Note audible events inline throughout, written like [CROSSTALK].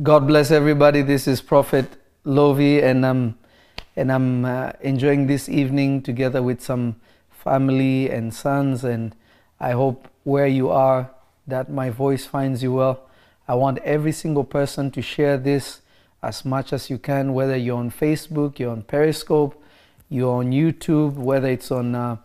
God bless everybody. This is Prophet Lovi, and I'm and I'm uh, enjoying this evening together with some family and sons. And I hope where you are that my voice finds you well. I want every single person to share this as much as you can, whether you're on Facebook, you're on Periscope, you're on YouTube, whether it's on uh,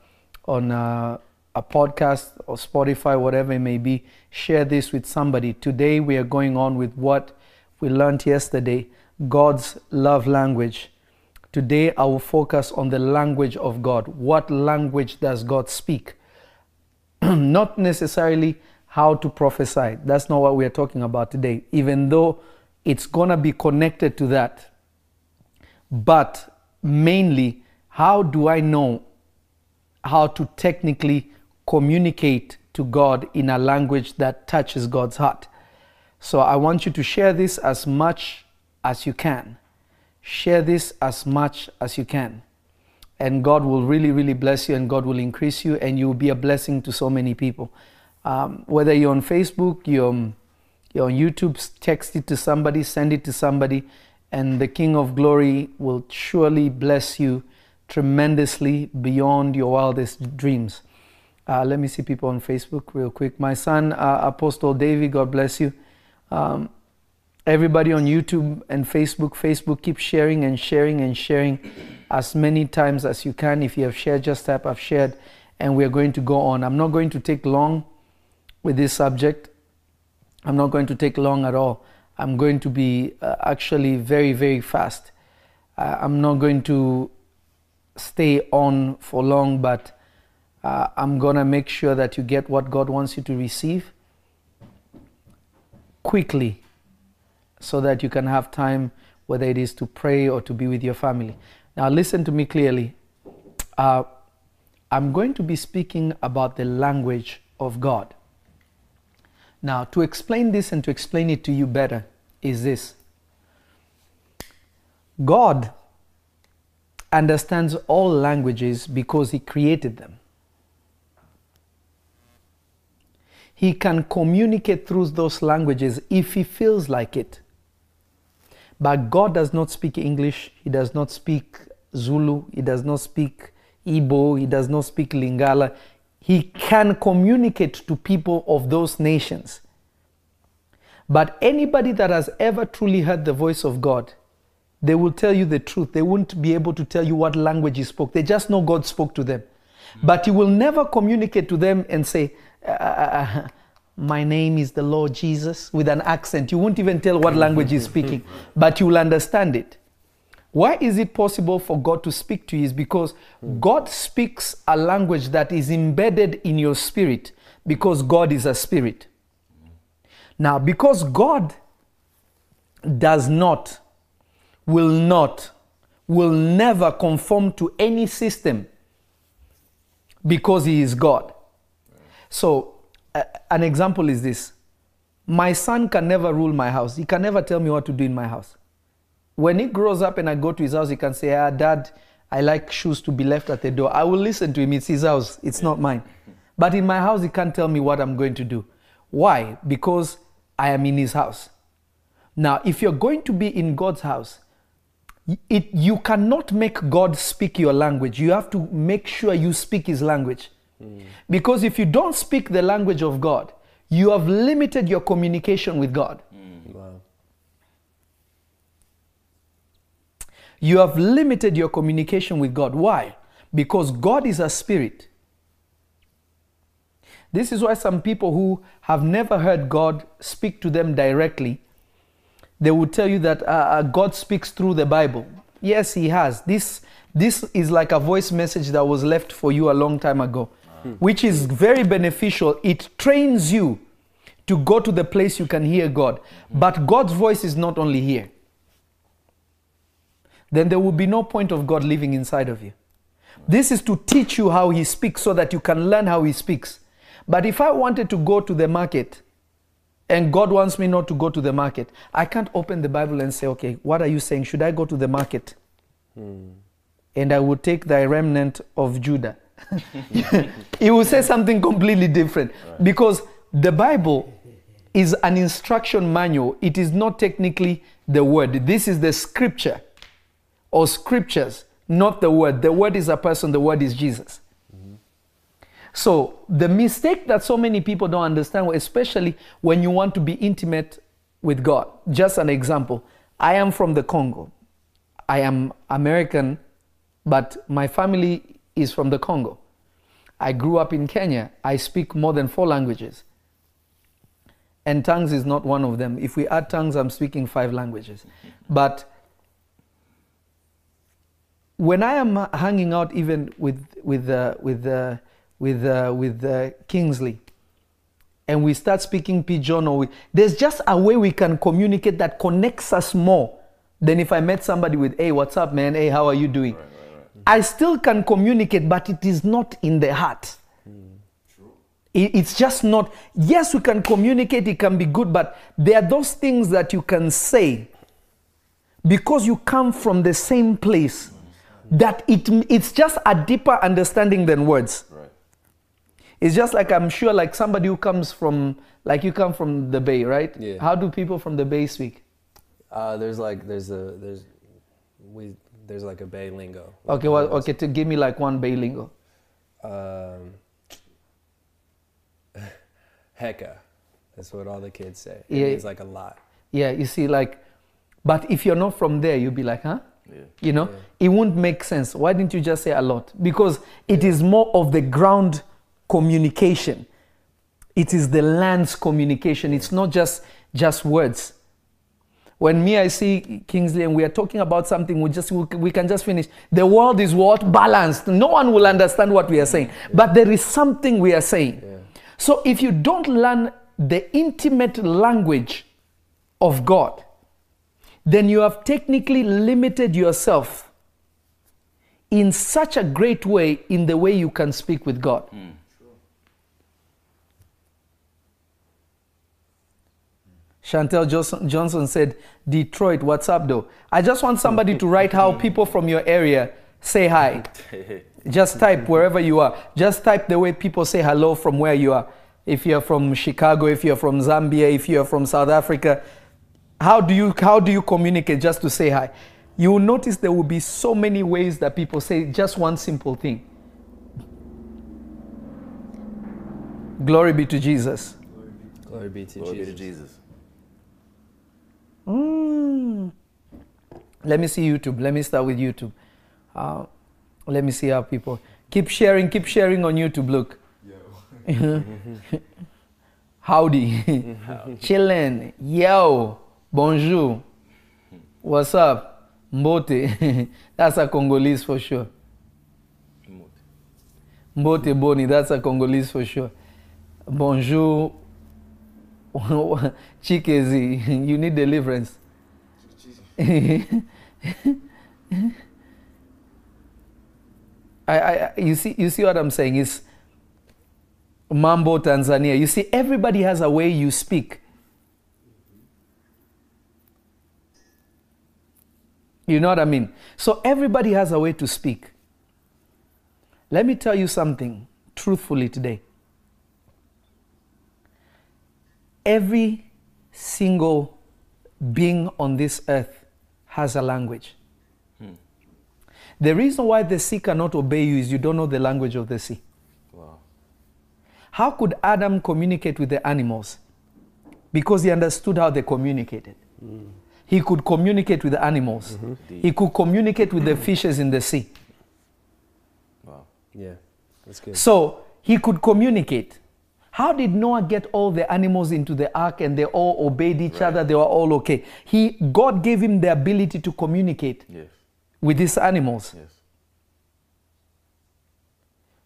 on uh, a podcast or Spotify, whatever it may be. Share this with somebody. Today we are going on with what we learned yesterday God's love language. Today I will focus on the language of God. What language does God speak? [CLEARS THROAT] not necessarily how to prophesy. That's not what we are talking about today, even though it's going to be connected to that. But mainly, how do I know how to technically communicate to God in a language that touches God's heart? So I want you to share this as much as you can. Share this as much as you can. And God will really, really bless you and God will increase you and you will be a blessing to so many people. Um, whether you're on Facebook, you're, you're on YouTube, text it to somebody, send it to somebody, and the King of Glory will surely bless you tremendously beyond your wildest dreams. Uh, let me see people on Facebook real quick. My son, uh, Apostle David, God bless you. Um, everybody on YouTube and Facebook, Facebook, keep sharing and sharing and sharing as many times as you can. If you have shared, just type I've shared, and we're going to go on. I'm not going to take long with this subject. I'm not going to take long at all. I'm going to be uh, actually very, very fast. Uh, I'm not going to stay on for long, but uh, I'm going to make sure that you get what God wants you to receive quickly so that you can have time, whether it is to pray or to be with your family. Now, listen to me clearly. Uh, I'm going to be speaking about the language of God. Now, to explain this and to explain it to you better is this God understands all languages because He created them. He can communicate through those languages if he feels like it. But God does not speak English, He does not speak Zulu, He does not speak Igbo, He does not speak Lingala. He can communicate to people of those nations. But anybody that has ever truly heard the voice of God, they will tell you the truth. They won't be able to tell you what language He spoke. They just know God spoke to them. But He will never communicate to them and say, uh, [LAUGHS] my name is the Lord Jesus with an accent. You won't even tell what language he's speaking, [LAUGHS] but you will understand it. Why is it possible for God to speak to you? Is because God speaks a language that is embedded in your spirit because God is a spirit. Now, because God does not, will not, will never conform to any system because He is God. So, an example is this My son can never rule my house, he can never tell me what to do in my house. When he grows up and I go to his house, he can say, Ah, dad, I like shoes to be left at the door. I will listen to him. It's his house, it's not mine. But in my house, he can't tell me what I'm going to do. Why? Because I am in his house. Now, if you're going to be in God's house, it, you cannot make God speak your language. You have to make sure you speak his language. Because if you don't speak the language of God, you have limited your communication with God. Mm. Wow. You have limited your communication with God. Why? Because God is a spirit. This is why some people who have never heard God speak to them directly, they would tell you that uh, uh God speaks through the Bible. Yes, He has. This, this is like a voice message that was left for you a long time ago which is very beneficial. It trains you to go to the place you can hear God. But God's voice is not only here. Then there will be no point of God living inside of you. This is to teach you how He speaks so that you can learn how He speaks. But if I wanted to go to the market and God wants me not to go to the market, I can't open the Bible and say, okay, what are you saying? Should I go to the market? Hmm. And I will take thy remnant of Judah [LAUGHS] he will say something completely different because the Bible is an instruction manual. It is not technically the word. This is the scripture or scriptures, not the word. The word is a person, the word is Jesus. Mm-hmm. So, the mistake that so many people don't understand, especially when you want to be intimate with God. Just an example I am from the Congo. I am American, but my family is from the Congo. I grew up in Kenya. I speak more than four languages. And tongues is not one of them. If we add tongues, I'm speaking five languages. But when I am hanging out even with, with, uh, with, uh, with, uh, with uh, Kingsley, and we start speaking pidgin, or we, there's just a way we can communicate that connects us more than if I met somebody with, hey, what's up, man? Hey, how are you doing? Right. I still can communicate, but it is not in the heart. It- It's just not, yes, we can communicate, it can be good, but there are those things that you can say because you come from the same place that it, it's just a deeper understanding than words. Right. It's just like I'm sure, like somebody who comes from, like you come from the Bay, right? Yeah. How do people from the Bay speak? Uh, there's like there's a there's we there's like a Bay lingo. Okay, well, okay, to give me like one Bay lingo. Um, [LAUGHS] hecka, that's what all the kids say. It Yeah. means like a lot. Yeah, you see, like, but if you're not from there, you'll be like, huh? Yeah. You know, it won't make sense. Why didn't you just say a lot? Because it is more of the ground communication. It is the land's communication. It's not just just words. When me I see Kingsley and we are talking about something, we just we, we can just finish. The world is what balanced. No one will understand what we are saying, but there is something we are saying. So if you don't learn the intimate language of God, then you have technically limited yourself in such a great way in the way you can speak with God. Hmm. Chantel Johnson, Johnson said, Detroit, what's up though? I just want somebody to write how people from your area say hi. [LAUGHS] Just type wherever you are. Just type the way people say hello from where you are. If you're from Chicago, if you're from Zambia, if you're from South Africa, how do you how do you communicate just to say hi? You will notice there will be so many ways that people say just one simple thing. Glory be to Jesus. Glory be to Glory be to Jesus. Mm. Let me see YouTube. Let me start with YouTube. Uh, let me see how people keep sharing. Keep sharing on YouTube. Look. [LAUGHS] Howdy. Chillin'. Yo. Bonjour. What's up? Mbote. [LAUGHS] That's a Congolese for sure. Mbote Boni. That's a Congolese for sure. Bonjour. Chikezi. [LAUGHS] You need deliverance. [LAUGHS] I, I, you see, you see what I'm saying is Mambo Tanzania. You see, everybody has a way you speak. You know what I mean? So everybody has a way to speak. Let me tell you something truthfully today. Every single being on this earth has a language. The reason why the sea cannot obey you is you don't know the language of the sea. Wow. How could Adam communicate with the animals? Because he understood how they communicated. He could communicate with the animals. Mm-hmm. He could communicate with the fishes in the sea. Wow. Yeah, that's good. So he could communicate. How did Noah get all the animals into the ark and they all obeyed each other? They were all okay. He, God gave him the ability to communicate Yes. with these animals. Yes.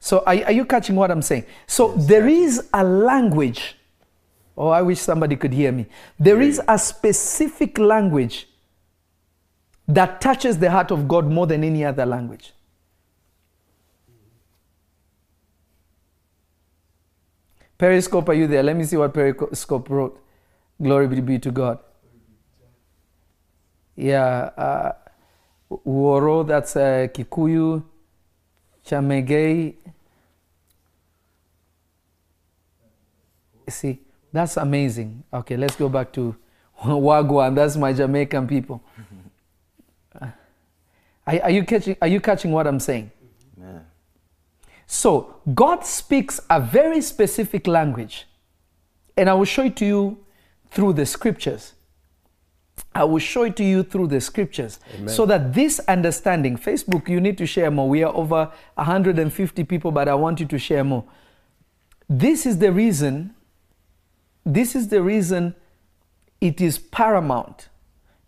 So are, are you catching what I'm saying? So there is a language. Oh, I wish somebody could hear me. There is a specific language that touches the heart of God more than any other language. Periscope, are you there? Let me see what Periscope wrote. Glory be- to God. Yeah, uh, Uoro, that's uh, Kikuyu. Chamegei. See, That's amazing. Okay, let's go back to [LAUGHS] Wagwan. That's my Jamaican people. [LAUGHS] Uh, Are, are you catching? Are you catching what I'm saying? So God speaks a very specific language, and I will show it to you through the scriptures. I will show it to you through the scriptures so that this understanding, Facebook, you need to share more. We are over 150 people, but I want you to share more. This is the reason, this is the reason it is paramount.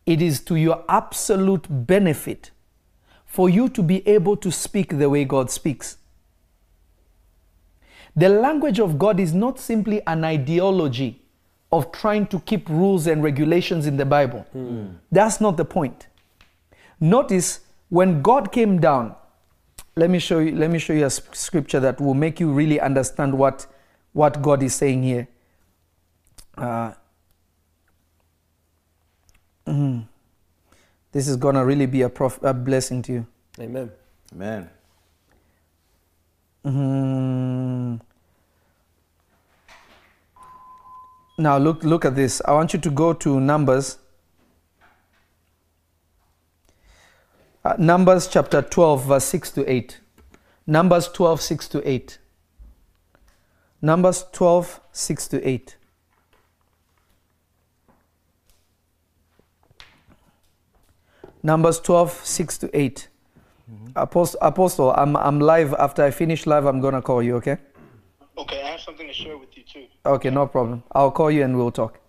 It is to your absolute benefit for you to be able to speak the way God speaks. The language of God is not simply an ideology of trying to keep rules and regulations in the Bible. That's not the point. Notice when God came down, let me show you, let me show you a s- scripture that will make you really understand what, what God is saying here. Uh, mhm. This is going to really be a, prof- a blessing to you. Amen. Man. Mhm. Now look look at this. I want you to go to Numbers. Uh, Numbers chapter 12 verse 6 to 8. Numbers 12 6 to 8. Numbers 12 6 to 8. Numbers 12 6 to 8. Apostle, Apostle, I'm, I'm live. After I finish live, I'm going to call you, okay? Okay, something to share with you too. Okay, no problem. I'll call you and we'll talk.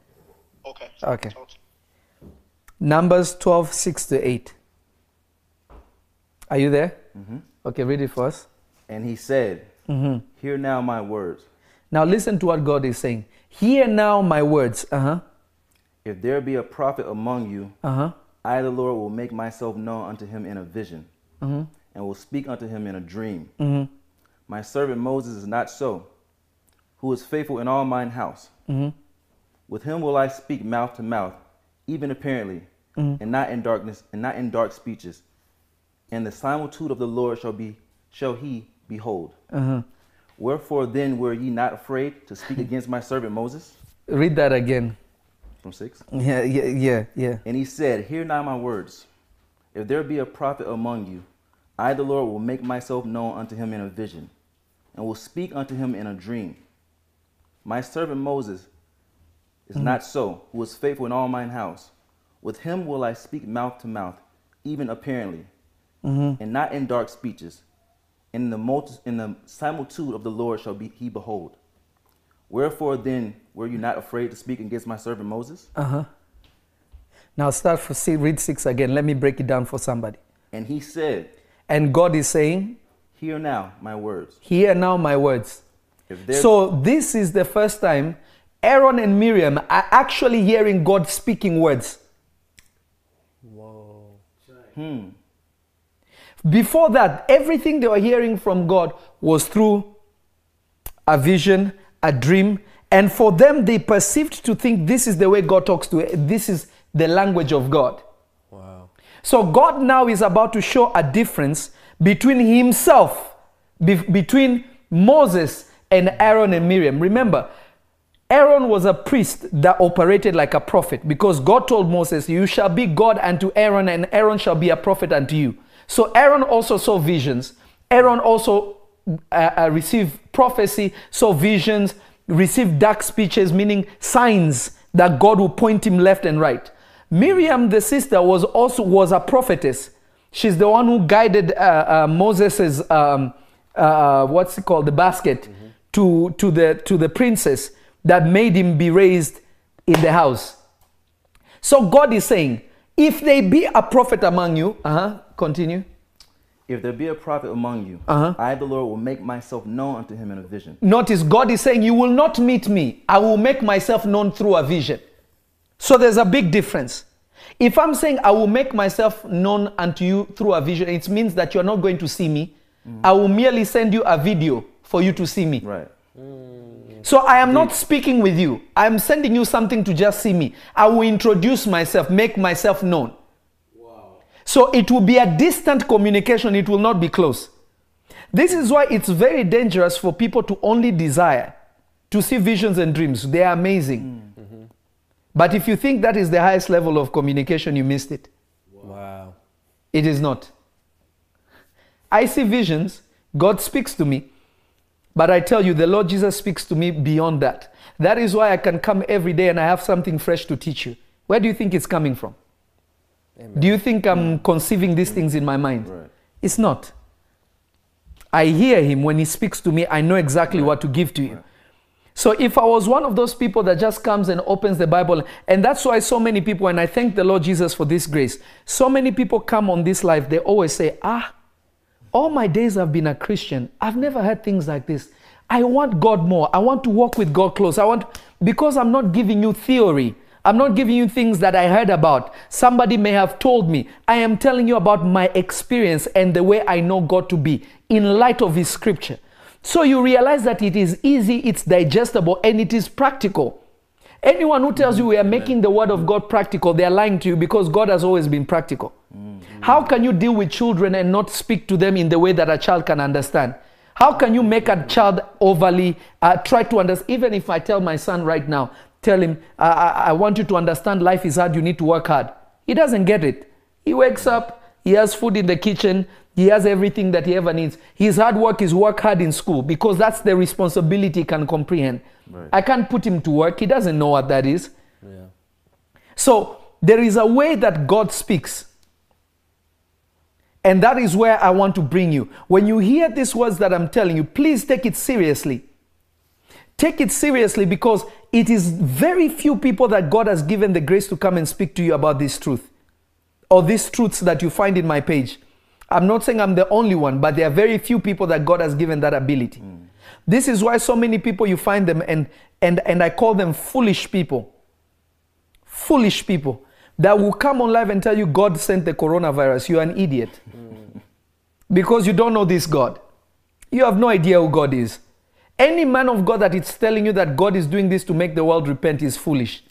Okay. Okay. Talk Numbers 12, 6 to 8. Are you there? Okay, read it for us. And he said, Hear now my words. Now listen to what God is saying. Hear now my words. Uh huh. If there be a prophet among you, Uh huh. I, the Lord, will make myself known unto him in a vision, and will speak unto him in a dream. My servant Moses is not so, who is faithful in all mine house. Mm-hmm. With him will I speak mouth to mouth, even apparently, mm-hmm. and not in darkness, and not in dark speeches. And the similitude of the Lord shall be shall he behold. Uh-huh. Wherefore then were ye not afraid to speak [LAUGHS] against my servant Moses? Read that again. From six. Yeah, yeah, yeah, yeah. And he said, Hear now my words. If there be a prophet among you, I, the Lord, will make myself known unto him in a vision, and will speak unto him in a dream. My servant Moses is not so, who is faithful in all mine house. With him will I speak mouth to mouth, even apparently, and not in dark speeches. In the, multi- in the similitude of the Lord shall be, he behold. Wherefore then were you not afraid to speak against my servant Moses? Uh huh. Now start for see, read six again. Let me break it down for somebody. And he said, And God is saying, Hear now my words. Hear now my words. So this is the first time Aaron and Miriam are actually hearing God speaking words. Whoa. Hmm. Before that, everything they were hearing from God was through a vision, a dream, and for them, they perceived to think this is the way God talks to this is the language of God. Wow. So God now is about to show a difference between himself, be- between Moses and Aaron and Miriam. Remember, Aaron was a priest that operated like a prophet because God told Moses, You shall be God unto Aaron, and Aaron shall be a prophet unto you. So Aaron also saw visions. Aaron also uh, uh, received prophecy, saw visions, received dark speeches, meaning signs that God will point him left and right. Miriam, the sister, was also was a prophetess. She's the one who guided uh, uh, Moses's um, uh, what's it called the basket to to the to the princess that made him be raised in the house. So God is saying, if they be a prophet among you, uh-huh, continue. if there be a prophet among you, Uh-huh. I, the Lord, will make myself known unto him in a vision. Notice God is saying, You will not meet me. I will make myself known through a vision. So there's a big difference. If I'm saying I will make myself known unto you through a vision, it means that you're not going to see me. I will merely send you a video for you to see me. Right. So I am not speaking with you. I am sending you something to just see me. I will introduce myself, make myself known. Wow. So it will be a distant communication, it will not be close. This is why it's very dangerous for people to only desire to see visions and dreams. They are amazing. Mm. Mm-hmm. But if you think that is the highest level of communication, you missed it. Wow. It is not. I see visions, God speaks to me, but I tell you, the Lord Jesus speaks to me beyond that. That is why I can come every day and I have something fresh to teach you. Where do you think it's coming from? Amen. Do you think I'm conceiving these things in my mind? Right. It's not. I hear him when he speaks to me, I know exactly what to give to you. So if I was one of those people that just comes and opens the Bible, and that's why so many people, and I thank the Lord Jesus for this grace, so many people come on this life, they always say, Ah, all my days I've been a Christian. I've never heard things like this. I want God more. I want to walk with God close. I want, because I'm not giving you theory. I'm not giving you things that I heard about. Somebody may have told me. I am telling you about my experience and the way I know God to be in light of His scripture. So you realize that it is easy, it's digestible, and it is practical. Anyone who tells you we are making the word of God practical, they are lying to you because God has always been practical. How can you deal with children and not speak to them in the way that a child can understand? How can you make a child overly uh, try to understand? Even if I tell my son right now, tell him, I, I, I want you to understand life is hard, you need to work hard. He doesn't get it. He wakes up, he has food in the kitchen, he has everything that he ever needs. His hard work is work hard in school because that's the responsibility he can comprehend. Right. I can't put him to work, he doesn't know what that is. Yeah. So there is a way that God speaks. And that is where I want to bring you. When you hear these words that I'm telling you, please take it seriously. Take it seriously because it is very few people that God has given the grace to come and speak to you about this truth or these truths that you find in my page. I'm not saying I'm the only one, but there are very few people that God has given that ability. Mm. This is why so many people you find them and and and I call them foolish people. Foolish people that will come on live and tell you God sent the coronavirus. You're an idiot. Mm. because you don't know this God. You have no idea who God is. Any man of God that is telling you that God is doing this to make the world repent is foolish.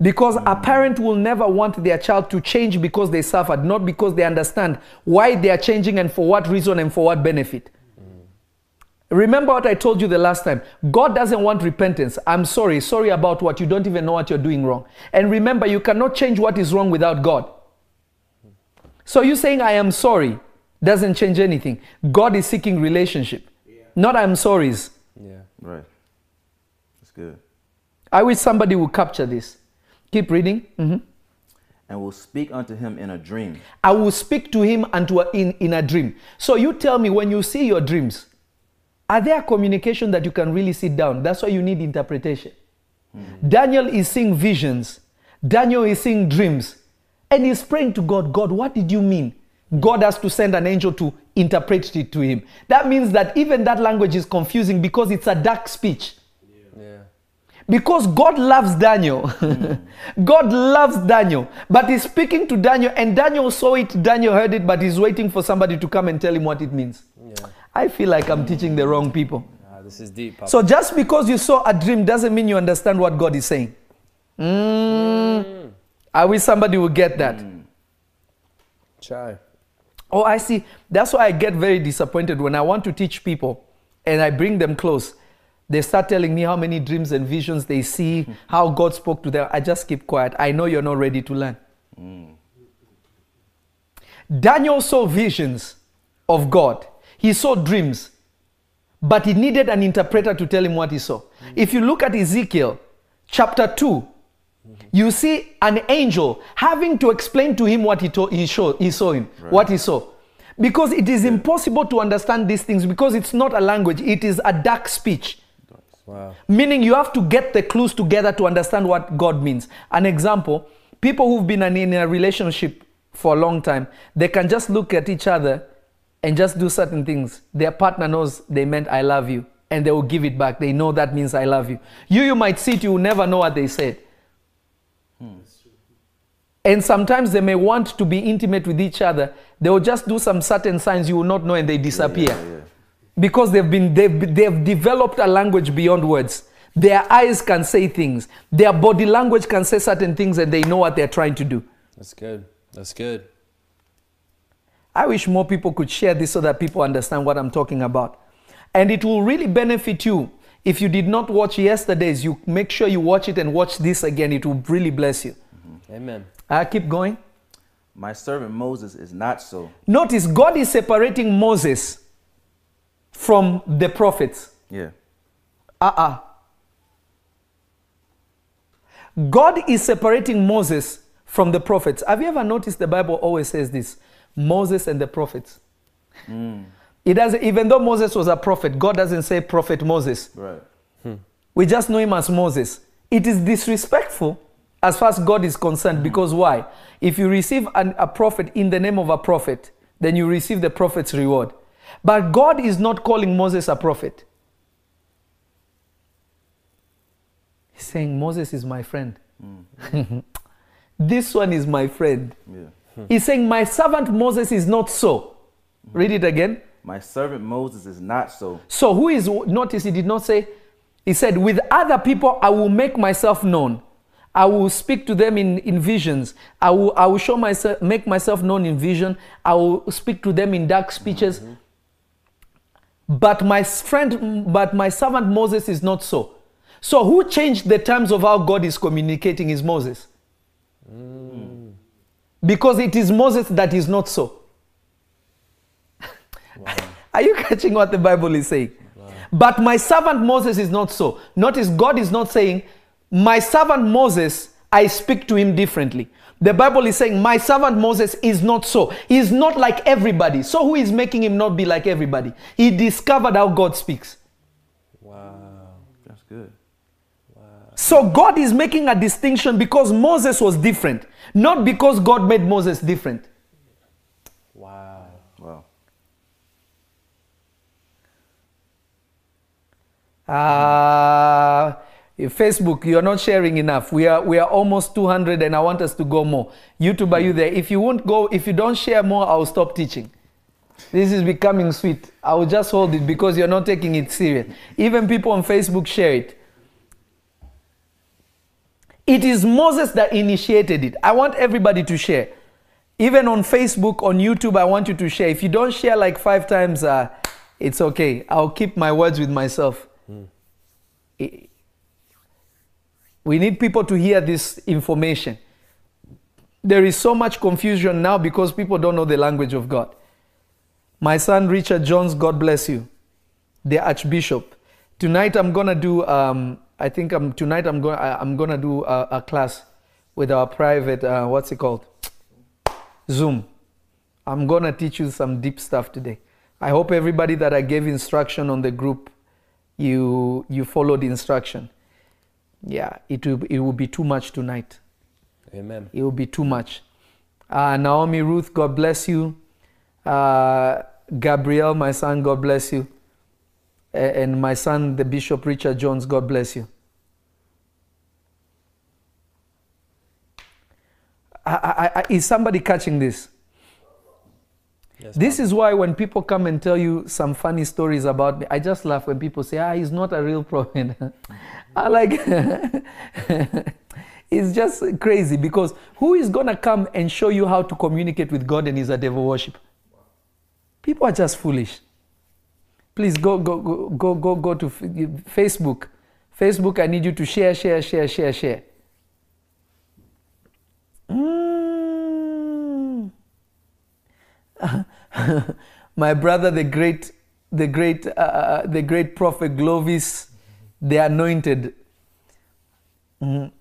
Because mm. a parent will never want their child to change because they suffered, not because they understand why they are changing and for what reason and for what benefit. Remember what I told you the last time. God doesn't want repentance. I'm sorry. Sorry about what? You don't even know what you're doing wrong. And remember, you cannot change what is wrong without God. So you saying I am sorry doesn't change anything. God is seeking relationship. Not I'm sorry's. Yeah. Right. That's good. I wish somebody would capture this. Keep reading. Mhm. And will speak unto him in a dream. I will speak to him unto a, in, in a dream. So you tell me when you see your dreams, are there communication that you can really sit down? That's why you need interpretation. Daniel is seeing visions. Daniel is seeing dreams. And he's praying to God, God, what did you mean? God has to send an angel to interpret it to him. That means that even that language is confusing because it's a dark speech. Yeah. Because God loves Daniel. [LAUGHS] God loves Daniel. But he's speaking to Daniel, and Daniel saw it, Daniel heard it, but he's waiting for somebody to come and tell him what it means. Yeah. I feel like I'm teaching the wrong people. Ah, this is deep. Papa. So just because you saw a dream doesn't mean you understand what God is saying. Mm. I wish somebody would get that. Chai. Oh, I see. That's why I get very disappointed when I want to teach people and I bring them close. They start telling me how many dreams and visions they see, [LAUGHS] how God spoke to them. I just keep quiet. I know you're not ready to learn. Daniel saw visions of God, he saw dreams, but he needed an interpreter to tell him what he saw. If you look at Ezekiel chapter 2, you see an angel having to explain to him what he, to- he, show, he saw him, what he saw. Because it is impossible to understand these things because it's not a language, it is a dark speech. Wow. Meaning you have to get the clues together to understand what God means. An example people who've been in a relationship for a long time, they can just look at each other and just do certain things. Their partner knows they meant I love you and they will give it back. They know that means I love you. You, you might see it, you will never know what they said. And sometimes they may want to be intimate with each other. They will just do some certain signs you will not know and they disappear. Yeah, yeah. Because they've been they've, they've developed a language beyond words. Their eyes can say things. Their body language can say certain things and they know what they're trying to do. That's good. That's good. I wish more people could share this so that people understand what I'm talking about. And it will really benefit you If you did not watch yesterday's, you make sure you watch it and watch this again. It will really bless you. Mm-hmm. Amen. I keep going. My servant Moses is not so. Notice God is separating Moses from the prophets. Yeah. Uh-uh. God is separating Moses from the prophets. Have you ever noticed the Bible always says this? Moses and the prophets. Hmm. It doesn't even though Moses was a prophet, God doesn't say prophet Moses. Right. Hmm. We just know him as Moses. It is disrespectful as far as God is concerned hmm. because why? If you receive an, a prophet in the name of a prophet, then you receive the prophet's reward. But God is not calling Moses a prophet. He's saying, Moses is my friend. [LAUGHS] this one is my friend. Yeah. Hmm. He's saying, My servant Moses is not so. Hmm. Read it again. My servant Moses is not so. So, who is, notice he did not say, he said, With other people I will make myself known. I will speak to them in, in visions. I will, I will show myself, make myself known in vision. I will speak to them in dark speeches. Mm-hmm. But my friend, but my servant Moses is not so. So, who changed the terms of how God is communicating is Moses? Mm. Because it is Moses that is not so. [LAUGHS] Are you catching what the Bible is saying? But my servant Moses is not so. Notice God is not saying, My servant Moses, I speak to him differently. The Bible is saying, My servant Moses is not so. He is not like everybody. So, who is making him not be like everybody? He discovered how God speaks. Wow. That's good. So, God is making a distinction because Moses was different, not because God made Moses different. Wow. Wow. Uh, Facebook, you're not sharing enough. We are we are almost 200 and I want us to go more. YouTube, are you there? If you won't go, if you don't share more, I'll stop teaching. This is becoming sweet. I will just hold it because you're not taking it serious. Even people on Facebook share it. It is Moses that initiated it. I want everybody to share. Even on Facebook, on YouTube, I want you to share. If you don't share like five times, uh, it's okay. I'll keep my words with myself. I- We need people to hear this information. There is so much confusion now because people don't know the language of God. My son Richard Jones, God bless you, the Archbishop. Tonight I'm gonna do. Um, I think I'm tonight I'm going. I'm gonna do a, a class with our private. Uh, what's it called? Zoom. I'm gonna teach you some deep stuff today. I hope everybody that I gave instruction on the group, you you followed instruction. Yeah, it will it will be too much tonight. Amen. It will be too much. Uh, Naomi Ruth, God bless you. Uh, Gabriel, my son, God bless you. And my son, the Bishop Richard Jones, God bless you. I, I, I, is somebody catching this? Yes, This is why when people come and tell you some funny stories about me, I just laugh when people say, ah, he's not a real prophet. [LAUGHS] I like, [LAUGHS] it's just crazy because who is going to come and show you how to communicate with God and is a devil worship? People are just foolish. Please go, go, go, go, go, go to Facebook. Facebook, I need you to share, share, share, share, share. Mm. [LAUGHS] my brother, the great, the great, uh, the great prophet Glovis, the anointed. Mm.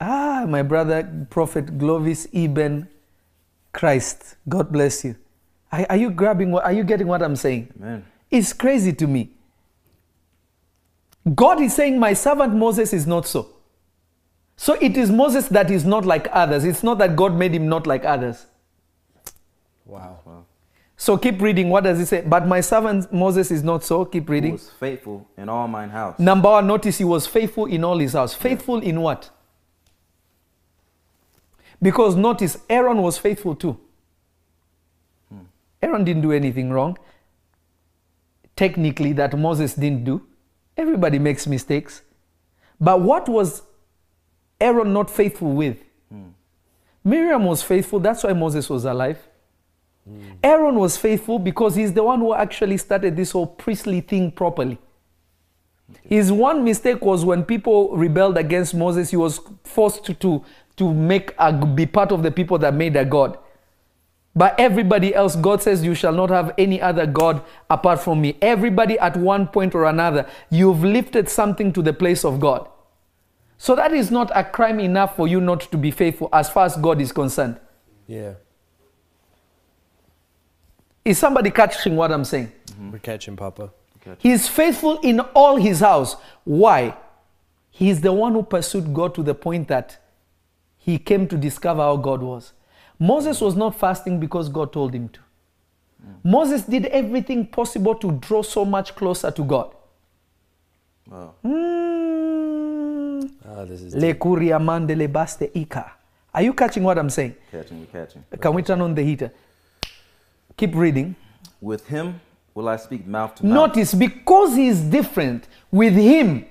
Ah, my brother, prophet Glovis Eben Christ. God bless you. Are, are you grabbing what? Are you getting what I'm saying? Amen. It's crazy to me. God is saying, My servant Moses is not so. So it is Moses that is not like others. It's not that God made him not like others. Wow. Wow. So keep reading. What does it say? But my servant Moses is not so. Keep reading. was faithful in all mine house. Number one, notice he was faithful in all his house. Faithful in what? Because notice Aaron was faithful too. Aaron didn't do anything wrong. Technically, that Moses didn't do. Everybody makes mistakes. But what was Aaron not faithful with? Hmm. Miriam was faithful. That's why Moses was alive. Hmm. Aaron was faithful because he's the one who actually started this whole priestly thing properly. His one mistake was when people rebelled against Moses, he was forced to, to, to make a, be part of the people that made a God. But everybody else, God says, You shall not have any other God apart from me. Everybody at one point or another, you've lifted something to the place of God. So that is not a crime enough for you not to be faithful as far as God is concerned. Yeah. Is somebody catching what I'm saying? Mm-hmm. We're catching Papa. He's faithful in all his house. Why? He's the one who pursued God to the point that he came to discover how God was. Moses was not fasting because God told him to. Moses did everything possible to draw so much closer to God. Wow. Mm. Ah, this is Le kuriamande le baste ika. Are you catching what I'm saying? Catching, we catching. Can we turn on the heater? Keep reading. With him will I speak mouth to mouth. Notice, because he is different, with him,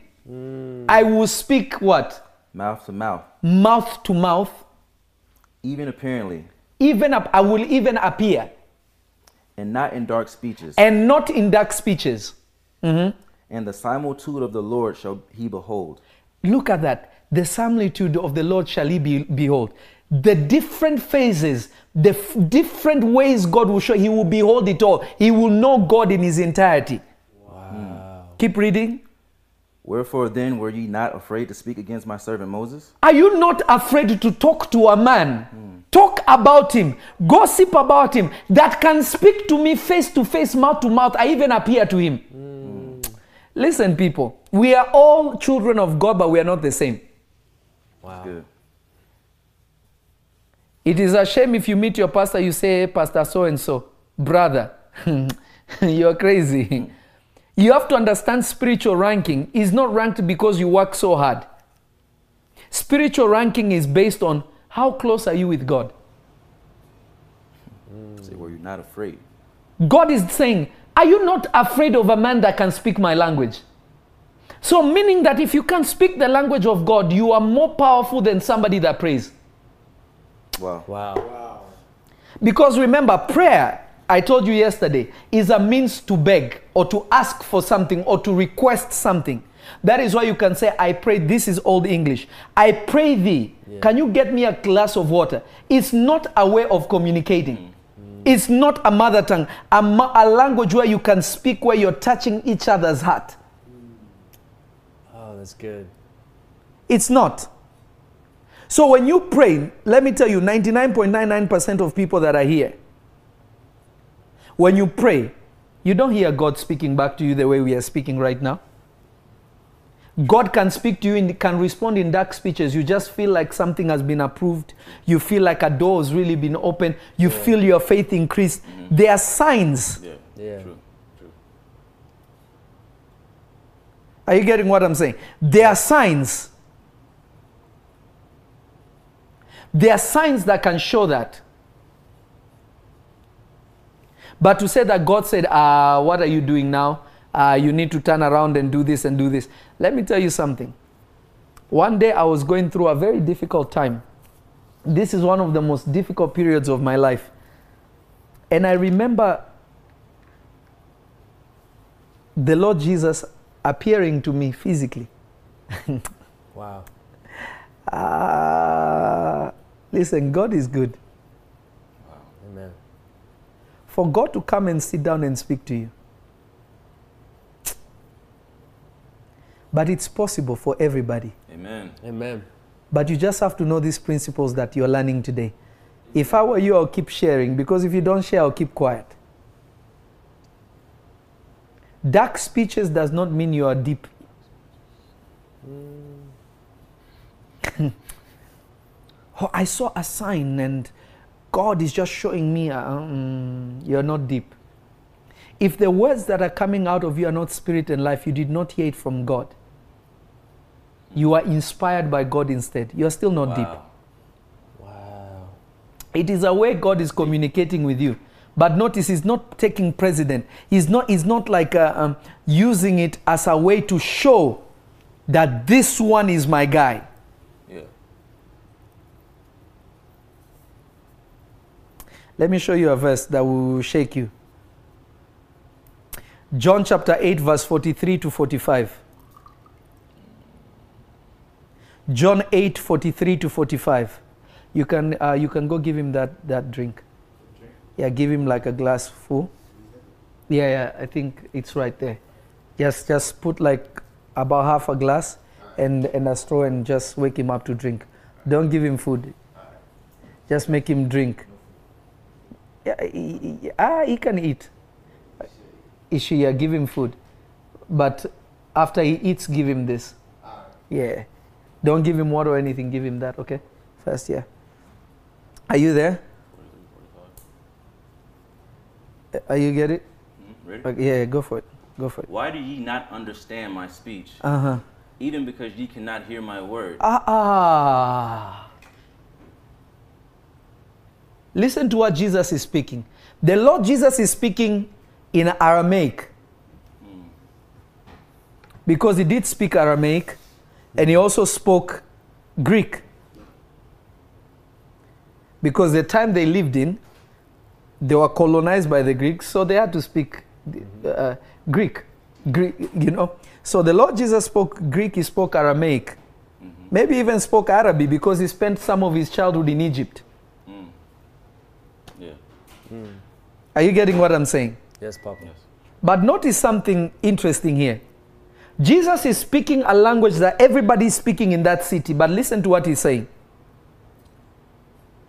I will speak what? Mouth to mouth. Mouth to mouth. Even apparently, Even up, I will even appear, and not in dark speeches. and not in dark speeches. Mm-hmm. And the similitude of the Lord shall he behold. Look at that. The similitude of the Lord shall he be, behold. The different phases, the f- different ways God will show, he will behold it all. He will know God in his entirety. wow. Keep reading. Wherefore then were ye not afraid to speak against my servant Moses? Are you not afraid to talk to a man? Talk about him, gossip about him, that can speak to me face to face, mouth to mouth. I even appear to him. Hmm. Listen, people, we are all children of God, but we are not the same. Wow. Good. It is a shame if you meet your pastor, you say, Pastor so and so, brother, [LAUGHS] you're crazy. Hmm. You have to understand spiritual ranking is not ranked because you work so hard. Spiritual ranking is based on how close are you with God. Mm. Say, were you not afraid? God is saying, Are you not afraid of a man that can speak my language? So, meaning that if you can speak the language of God, you are more powerful than somebody that prays. Wow. Wow. Wow. Because remember, prayer, I told you yesterday, is a means to beg or to ask for something or to request something. That is why you can say, I pray, this is old English. I pray thee, can you get me a glass of water? It's not a way of communicating. Mm-hmm. It's not a mother tongue, a, ma- a language where you can speak where you're touching each other's heart. Oh, that's good. It's not. So when you pray, let me tell you 99.99% of people that are here, when you pray, you don't hear God speaking back to you the way we are speaking right now. God can speak to you and can respond in dark speeches. You just feel like something has been approved. You feel like a door has really been opened. You feel your faith increased. Mm-hmm. There are signs. Yeah. Yeah. True. True. Are you getting what I'm saying? There are signs. There are signs that can show that. But to say that God said, uh, What are you doing now? Uh, you need to turn around and do this and do this. Let me tell you something. One day I was going through a very difficult time. This is one of the most difficult periods of my life. And I remember the Lord Jesus appearing to me physically. Wow. [LAUGHS] Ah, listen, God is good. Amen. For God to come and sit down and speak to you. But it's possible for everybody. Amen. Amen. But you just have to know these principles that you're learning today. If I were you, I'll keep sharing because if you don't share, I'll keep quiet. Dark speeches does not mean you are deep. Mm. [LAUGHS] oh, I saw a sign and God is just showing me uh, mm, you're not deep. If the words that are coming out of you are not spirit and life, you did not hear it from God. You are inspired by God instead. You're still not deep. Wow. Wow. It is a way God is communicating with you. But notice, He's not taking precedent. He's not, he's not like uh, um, using it as a way to show that this one is my guy. Yeah. Let me show you a verse that will shake you. John chapter 8, verse 43 to 45. John 8 43 to 45. You can, uh, you can go give him that, that drink. Yeah, give him like a glass full. Yeah, yeah, I think it's right there. Just, just put like about half a glass and, and a straw and just wake him up to drink. Don't give him food. Just make him drink. Yeah, he, he- ah, he can eat. Ishi, yeah, give him food. But after he eats, give him this. Yeah. Don't give him water or anything, give him that, okay? First, yeah. Are you there? Are you get it? Mhm, Ready? Okay, yeah, yeah, go for it. Go for it. Why do ye not understand my speech? Uh huh. Even because ye cannot hear my word. Ah, ah. Listen to what Jesus is speaking. The Lord Jesus is speaking in Aramaic. Because he did speak Aramaic and he also spoke Greek. Because the time they lived in, they were colonized by the Greeks, so they had to speak uh, Greek. Greek, you know. So the Lord Jesus spoke Greek, he spoke Aramaic. Maybe even spoke Arabic because he spent some of his childhood in Egypt. Yeah. Are you getting what I'm saying? Yes, Papa. Yes. But notice something interesting here. Jesus is speaking a language that everybody is speaking in that city, but listen to what he's saying.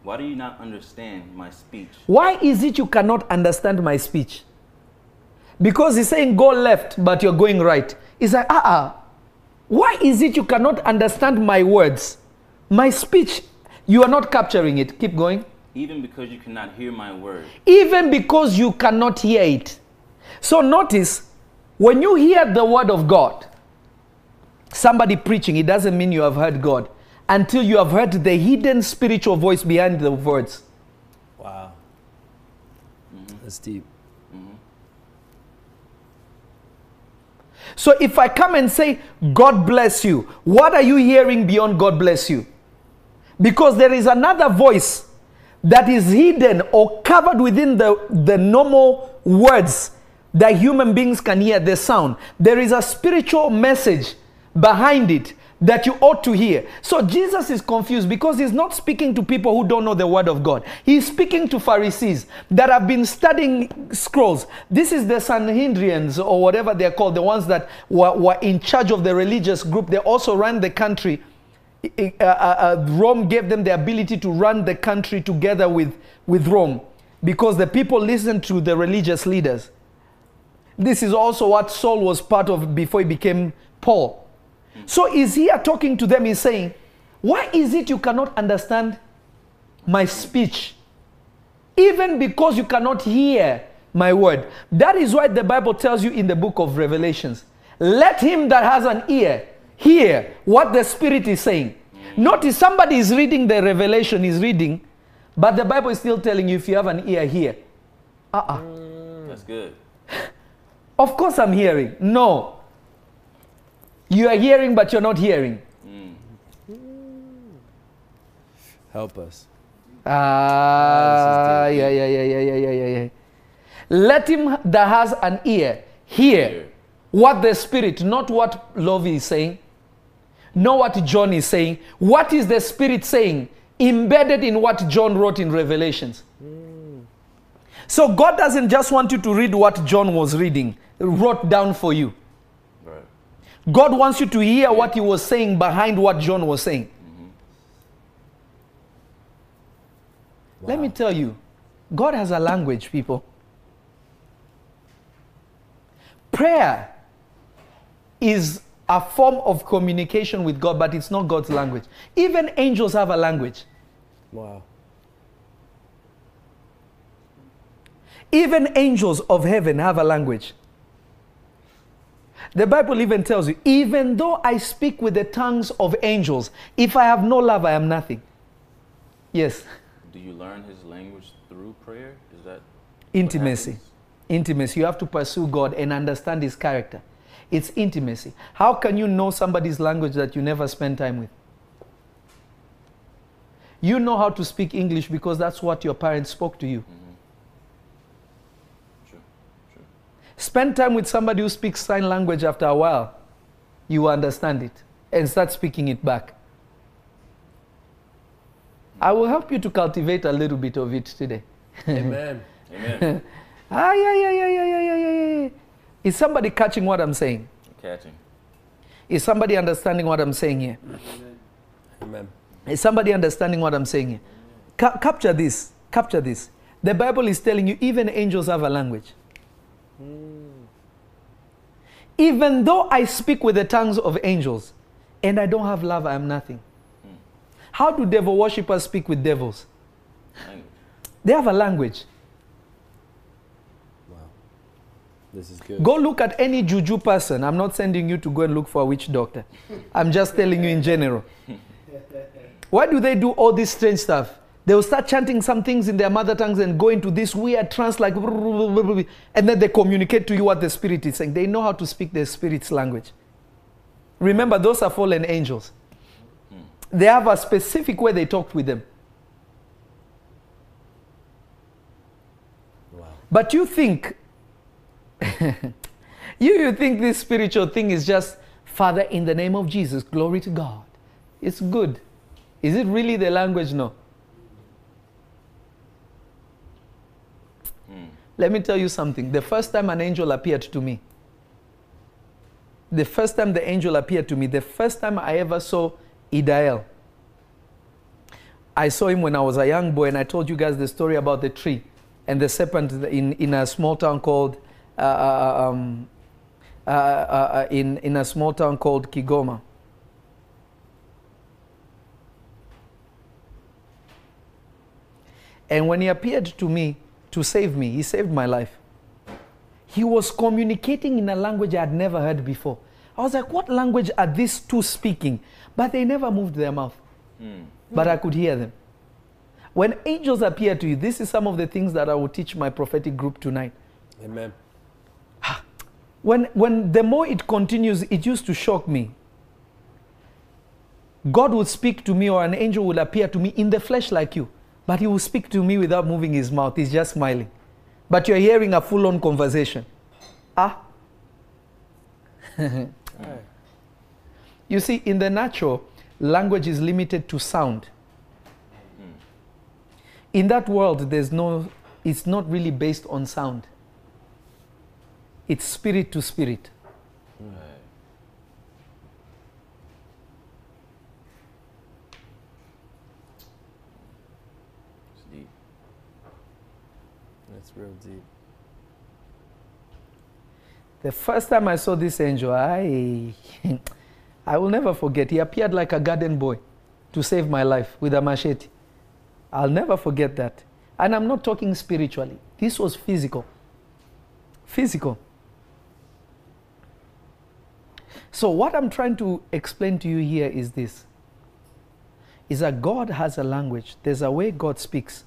Why do you not understand my speech? Why is it you cannot understand my speech? Because he's saying go left, but you're going right. He's like, ah, uh why is it you cannot understand my words? My speech, you are not capturing it. Keep going. Even because you cannot hear my word. even because you cannot hear it. So notice when you hear the word of God, somebody preaching, it doesn't mean you have heard God until you have heard the hidden spiritual voice behind the words. Wow. Mm-hmm. That's deep. Mm-hmm. So if I come and say, God bless you, what are you hearing beyond God bless you? Because there is another voice that is hidden or covered within the, the normal words that human beings can hear, the sound. There is a spiritual message behind it that you ought to hear. So Jesus is confused because he's not speaking to people who don't know the word of God. He's speaking to Pharisees that have been studying scrolls. This is the Sanhedrians or whatever they're called, the ones that were, were in charge of the religious group. They also ran the country. Uh, uh, uh, Rome gave them the ability to run the country together with, with Rome because the people listened to the religious leaders. This is also what Saul was part of before he became Paul. So is here talking to them, he's saying, Why is it you cannot understand my speech? Even because you cannot hear my word. That is why the Bible tells you in the book of Revelations, let him that has an ear hear what the Spirit is saying. Notice somebody is reading the revelation, is reading, but the Bible is still telling you if you have an ear, hear. Uh uh-uh. uh That's good. Of course, I'm hearing. No. You are hearing, but you're not hearing. Mm. Help us. Ah, uh, yeah, yeah, yeah, yeah, yeah, yeah, yeah. Let him that has an ear hear, hear. what the Spirit, not what Lovey is saying not what John is saying. What is the Spirit saying? Embedded in what John wrote in Revelations. So God doesn't just want you to read what John was reading, wrote down for you. Right. God wants you to hear what he was saying behind what John was saying. Mm-hmm. Let me tell you, God has a language, people. Prayer is a form of communication with God, but it's not God's language. Even angels have a language. Wow. Even angels of heaven have a language. The Bible even tells you, even though I speak with the tongues of angels, if I have no love, I am nothing. Yes, Do you learn his language through prayer? Is that intimacy. Intimacy. You have to pursue God and understand His character. It's intimacy. How can you know somebody's language that you never spend time with? You know how to speak English because that's what your parents spoke to you. Mm-hmm. Sure. Sure. Spend time with somebody who speaks sign language after a while. You understand it and start speaking it back. I will help you to cultivate a little bit of it today. Amen. [LAUGHS] Amen. ah, yeah, yeah, yeah, yeah, yeah, yeah, yeah. Is somebody catching what I'm saying? Catching. Is somebody understanding what I'm saying here? Amen. Is somebody understanding what I'm saying here? Ca- capture this. Capture this. The Bible is telling you even angels have a language. Hmm. Even though I speak with the tongues of angels and I don't have love, I am nothing. Hmm. How do devil worshippers speak with devils? Language. They have a language. Wow. This is good. Go look at any juju person. I'm not sending you to go and look for a witch doctor. I'm just telling you in general. Why do they do all this strange stuff? They will start chanting some things in their mother tongues and go into this weird trance, like, and then they communicate to you what the spirit is saying. They know how to speak the spirit's language. Remember, those are fallen angels. They have a specific way they talk with them. Wow. But you think, [LAUGHS] you, you think this spiritual thing is just, Father, in the name of Jesus, glory to God. It's good. Is it really the language? No. Hmm. Let me tell you something. The first time an angel appeared to me, the first time the angel appeared to me, the first time I ever saw Idael, I saw him when I was a young boy, and I told you guys the story about the tree and the serpent in, in a small town called um, uh, uh, uh, in, in a small town called Kigoma. And when he appeared to me to save me, he saved my life. He was communicating in a language I had never heard before. I was like, what language are these two speaking? But they never moved their mouth. But I could hear them. When angels appear to you, this is some of the things that I will teach my prophetic group tonight. Amen. When, when the more it continues, it used to shock me. God would speak to me, or an angel will appear to me in the flesh like you, but he will speak to me without moving his mouth. He's just smiling. But you're hearing a full on conversation. Ah. [LAUGHS] You see, in the natural, language is limited to sound. In that world, there's no, it's not really based on sound. It's spirit to spirit. Right. It's deep. Real deep. The first time I saw this angel, I, [LAUGHS] I will never forget. He appeared like a garden boy to save my life with a machete. I'll never forget that. And I'm not talking spiritually. This was physical. Physical. So what I'm trying to explain to you here is this. Is that God has a language. There's a way God speaks.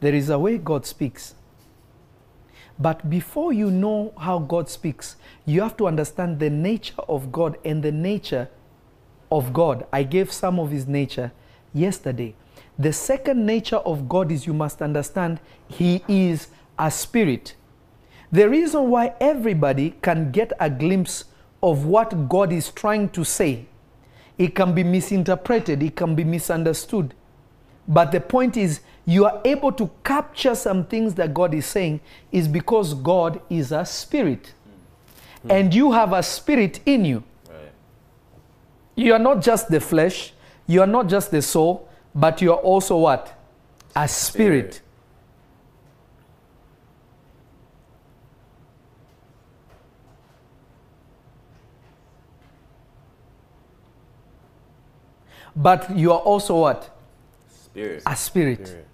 There is a way God speaks. But before you know how God speaks, you have to understand the nature of God and the nature of God. I gave some of his nature yesterday. The second nature of God is you must understand he is a spirit. The reason why everybody can get a glimpse of what God is trying to say, it can be misinterpreted, it can be misunderstood. But the point is, you are able to capture some things that God is saying, is because God is a spirit. Hmm. And you have a spirit in you. Right. You are not just the flesh, you are not just the soul, but you are also what? A spirit. Spirit. But you are also what? Spirit. A spirit. Spirit.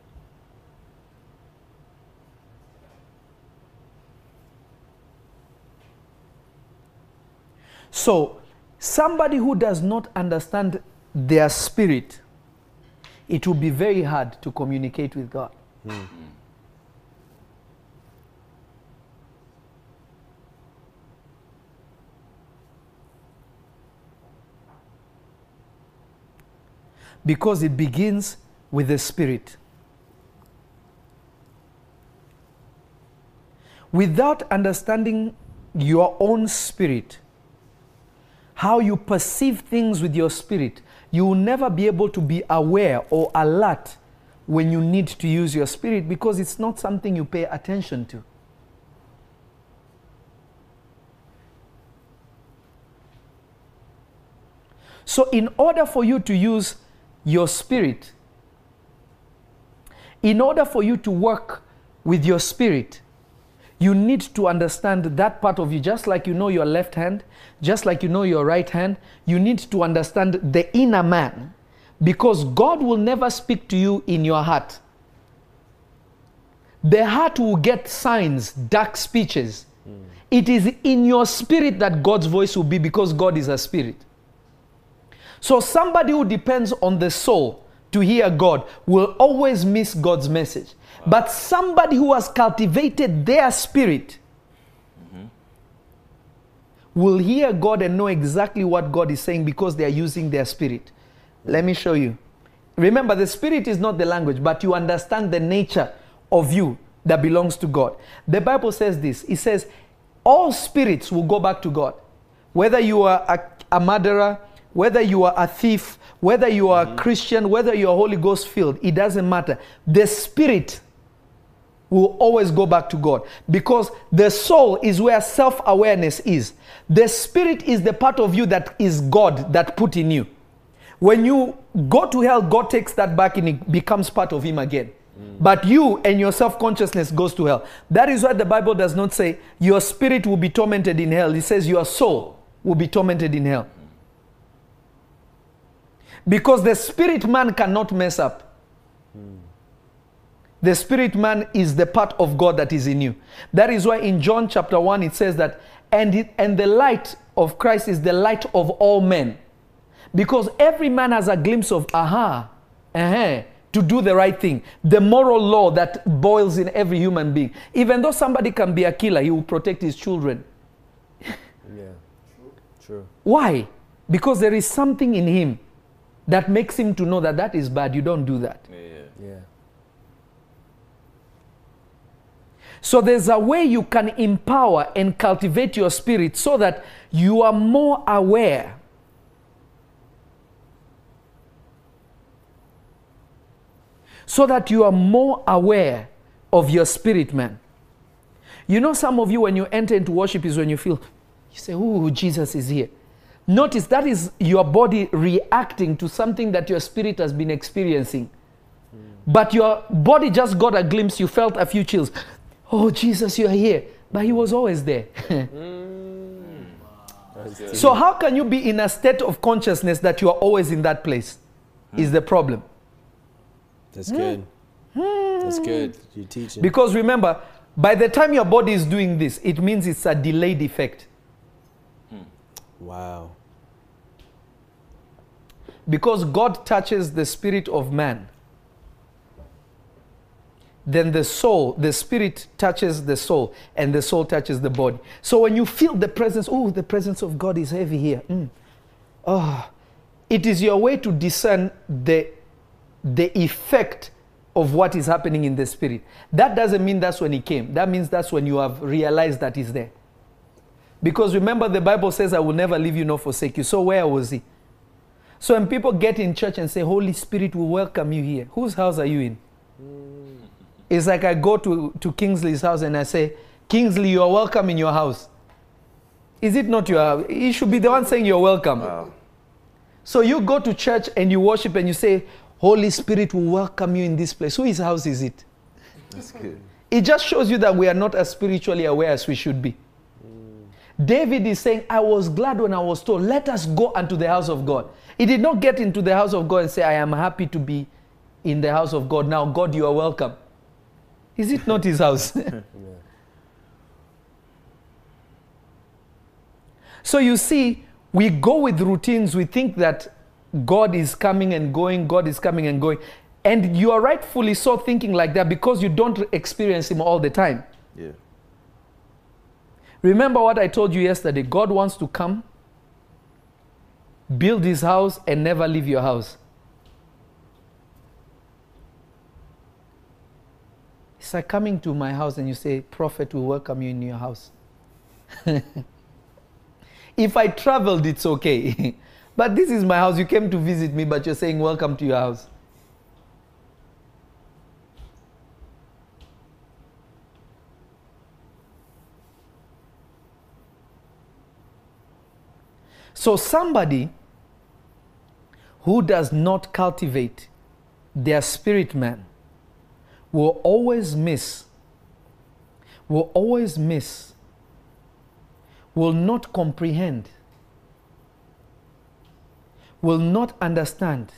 So, somebody who does not understand their spirit, it will be very hard to communicate with God. Hmm. Hmm. Because it begins with the spirit. Without understanding your own spirit, how you perceive things with your spirit, you will never be able to be aware or alert when you need to use your spirit because it's not something you pay attention to. So, in order for you to use your spirit, in order for you to work with your spirit, you need to understand that part of you, just like you know your left hand, just like you know your right hand, you need to understand the inner man because God will never speak to you in your heart. The heart will get signs, dark speeches. Hmm. It is in your spirit that God's voice will be because God is a spirit. So, somebody who depends on the soul to hear God will always miss God's message. But somebody who has cultivated their spirit will hear God and know exactly what God is saying because they are using their spirit. Let me show you. Remember, the spirit is not the language, but you understand the nature of you that belongs to God. The Bible says this it says, All spirits will go back to God. Whether you are a, a murderer, whether you are a thief, whether you are a mm-hmm. Christian, whether you are Holy Ghost filled, it doesn't matter. The spirit will always go back to God because the soul is where self awareness is. The spirit is the part of you that is God that put in you. When you go to hell, God takes that back and it becomes part of Him again. Mm. But you and your self consciousness goes to hell. That is why the Bible does not say your spirit will be tormented in hell. It says your soul will be tormented in hell. Because the spirit man cannot mess up. The spirit man is the part of God that is in you. That is why in John chapter 1 it says that, and, it, and the light of Christ is the light of all men. Because every man has a glimpse of, aha, uh-huh, to do the right thing. The moral law that boils in every human being. Even though somebody can be a killer, he will protect his children. Yeah. [LAUGHS] True. Why? Because there is something in him that makes him to know that that is bad. You don't do that. Yeah. Yeah. So there's a way you can empower and cultivate your spirit so that you are more aware. So that you are more aware of your spirit, man. You know, some of you, when you enter into worship, is when you feel, you say, Oh, Jesus is here. Notice that is your body reacting to something that your spirit has been experiencing. But your body just got a glimpse, you felt a few chills. Oh, Jesus, you are here. But he was always there. [LAUGHS] so, how can you be in a state of consciousness that you are always in that place? Is the problem. That's good. That's good. You're teaching. Because remember, by the time your body is doing this, it means it's a delayed effect. Wow. Because God touches the spirit of man, then the soul, the spirit touches the soul, and the soul touches the body. So when you feel the presence, oh, the presence of God is heavy here. Mm. Oh, it is your way to discern the, the effect of what is happening in the spirit. That doesn't mean that's when he came. That means that's when you have realized that he's there. Because remember, the Bible says, I will never leave you nor forsake you. So where was he? So when people get in church and say, Holy Spirit will welcome you here, whose house are you in? Mm. It's like I go to, to Kingsley's house and I say, Kingsley, you are welcome in your house. Is it not your He should be the one saying you're welcome. Wow. So you go to church and you worship and you say, Holy Spirit will welcome you in this place. Whose house is it? That's good. It just shows you that we are not as spiritually aware as we should be. David is saying, I was glad when I was told, let us go unto the house of God. He did not get into the house of God and say, I am happy to be in the house of God. Now, God, you are welcome. Is it not his house? [LAUGHS] so you see, we go with routines, we think that God is coming and going, God is coming and going. And you are rightfully so thinking like that because you don't experience Him all the time. Yeah. Remember what I told you yesterday God wants to come, build His house, and never leave your house. It's like coming to my house and you say, Prophet will welcome you in your house. [LAUGHS] if I traveled, it's okay. [LAUGHS] But this is my house. You came to visit me, but you're saying, Welcome to your house. So, somebody who does not cultivate their spirit man will always miss, will always miss, will not comprehend, will not understand.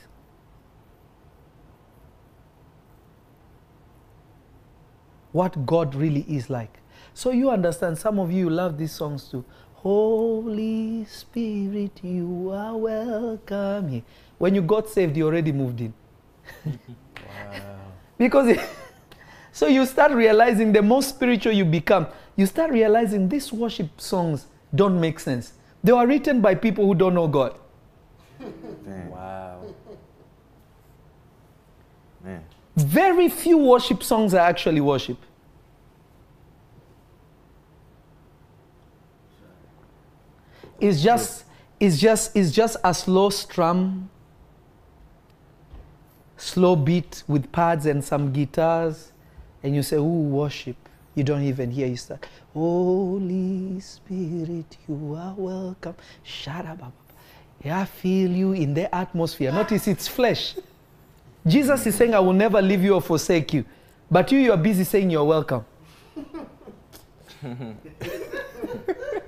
What God really is like. So you understand, some of you love these songs too. Holy Spirit, you are welcome here. When you got saved, you already moved in. Wow. [LAUGHS] Because it- so you start realizing the more spiritual you become, you start realizing these worship songs don't make sense. They were written by people who don't know God. Wow. Man. Very few worship songs are actually worship. It's just it's just it's just a slow strum, slow beat with pads and some guitars, and you say, "Ooh, worship." You don't even hear. You start, "Holy Spirit, you are welcome." Shut up. Yeah, I feel you in the atmosphere. Notice it's flesh. Jesus is saying, I will never leave you or forsake you. But you, you are busy saying you're welcome. [LAUGHS]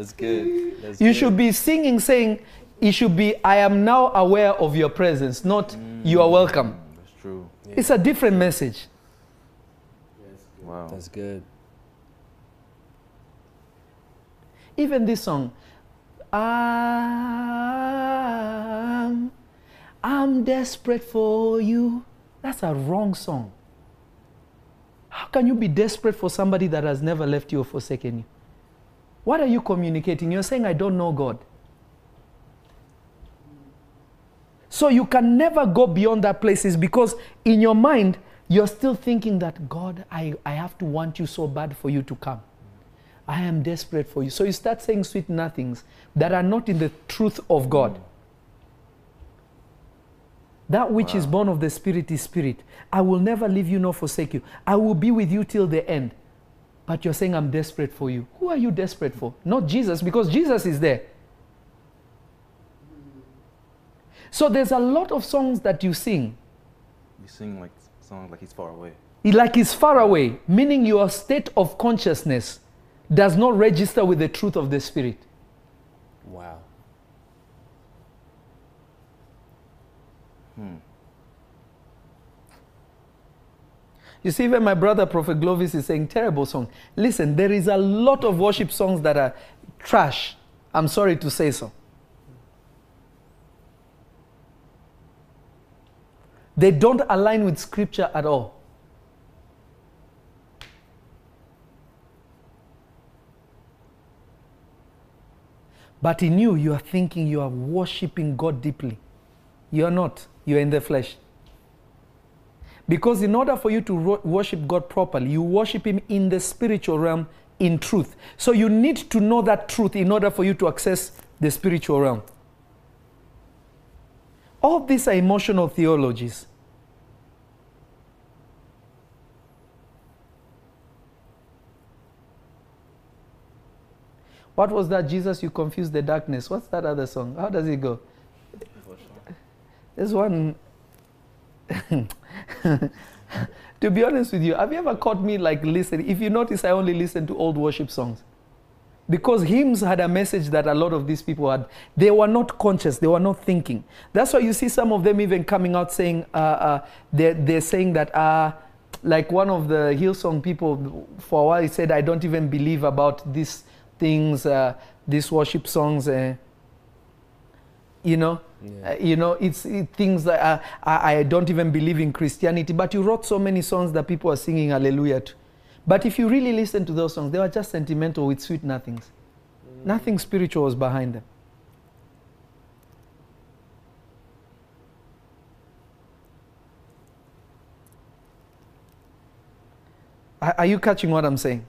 That's good. That's You good. should be singing, saying, it should be, I am now aware of your presence, not you are welcome. Mm, that's true. It's a different message. Wow. That's good. Even this song, I'm, I'm desperate for you. That's a wrong song. How can you be desperate for somebody that has never left you or forsaken you? What are you communicating? You're saying, I don't know God. So you can never go beyond that places because in your mind, you're still thinking that, God, I, I have to want you so bad for you to come. I am desperate for you. So you start saying sweet nothings that are not in the truth of God. That which is born of the Spirit is Spirit. I will never leave you nor forsake you. I will be with you till the end. But you're saying, I'm desperate for you. Who are you desperate for? Not Jesus, because Jesus is there. So there's a lot of songs that you sing, You sing like songs like he's far away. like it's far away, meaning your state of consciousness does not register with the truth of the Spirit. Wow. Hmm. You see, even my brother, Prophet Glovis, is saying terrible song. Listen, there is a lot of worship songs that are trash. I'm sorry to say so. They don't align with scripture at all. But in you, you are thinking you are worshiping God deeply. You are not. You are in the flesh. Because in order for you to worship God properly, you worship Him in the spiritual realm in truth. So you need to know that truth in order for you to access the spiritual realm. All these are emotional theologies. What was that, Jesus? You confused the darkness. What's that other song? How does it go? There's one. [LAUGHS] [LAUGHS] to be honest with you, have you ever caught me like listening? If you notice, I only listen to old worship songs. Because hymns had a message that a lot of these people had. They were not conscious, they were not thinking. That's why you see some of them even coming out saying, uh, uh, they're, they're saying that, uh, like one of the Hillsong people, for a while, he said, I don't even believe about these things, uh, these worship songs. Uh, you know, Yeah. uh, you know, it's it, things that uh, I, I don't even believe in Christianity. But you wrote so many songs that people are singing hallelujah to. But if you really listen to those songs, they were just sentimental with sweet nothings. Nothing spiritual was behind them. Are are you catching what I'm saying?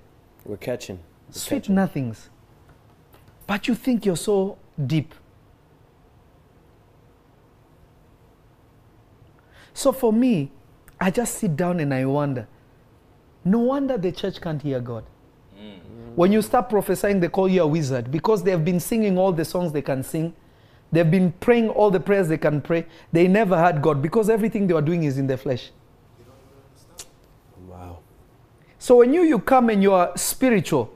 We're catching. We're Sweet catching. nothings. But you think you're so deep. So for me, I just sit down and I wonder. No wonder the church can't hear God. When you start prophesying, they call you a wizard because they have been singing all the songs they can sing. They've been praying all the prayers they can pray. They never had God because everything they were doing is in the flesh. Wow. So when you, you come and you are spiritual,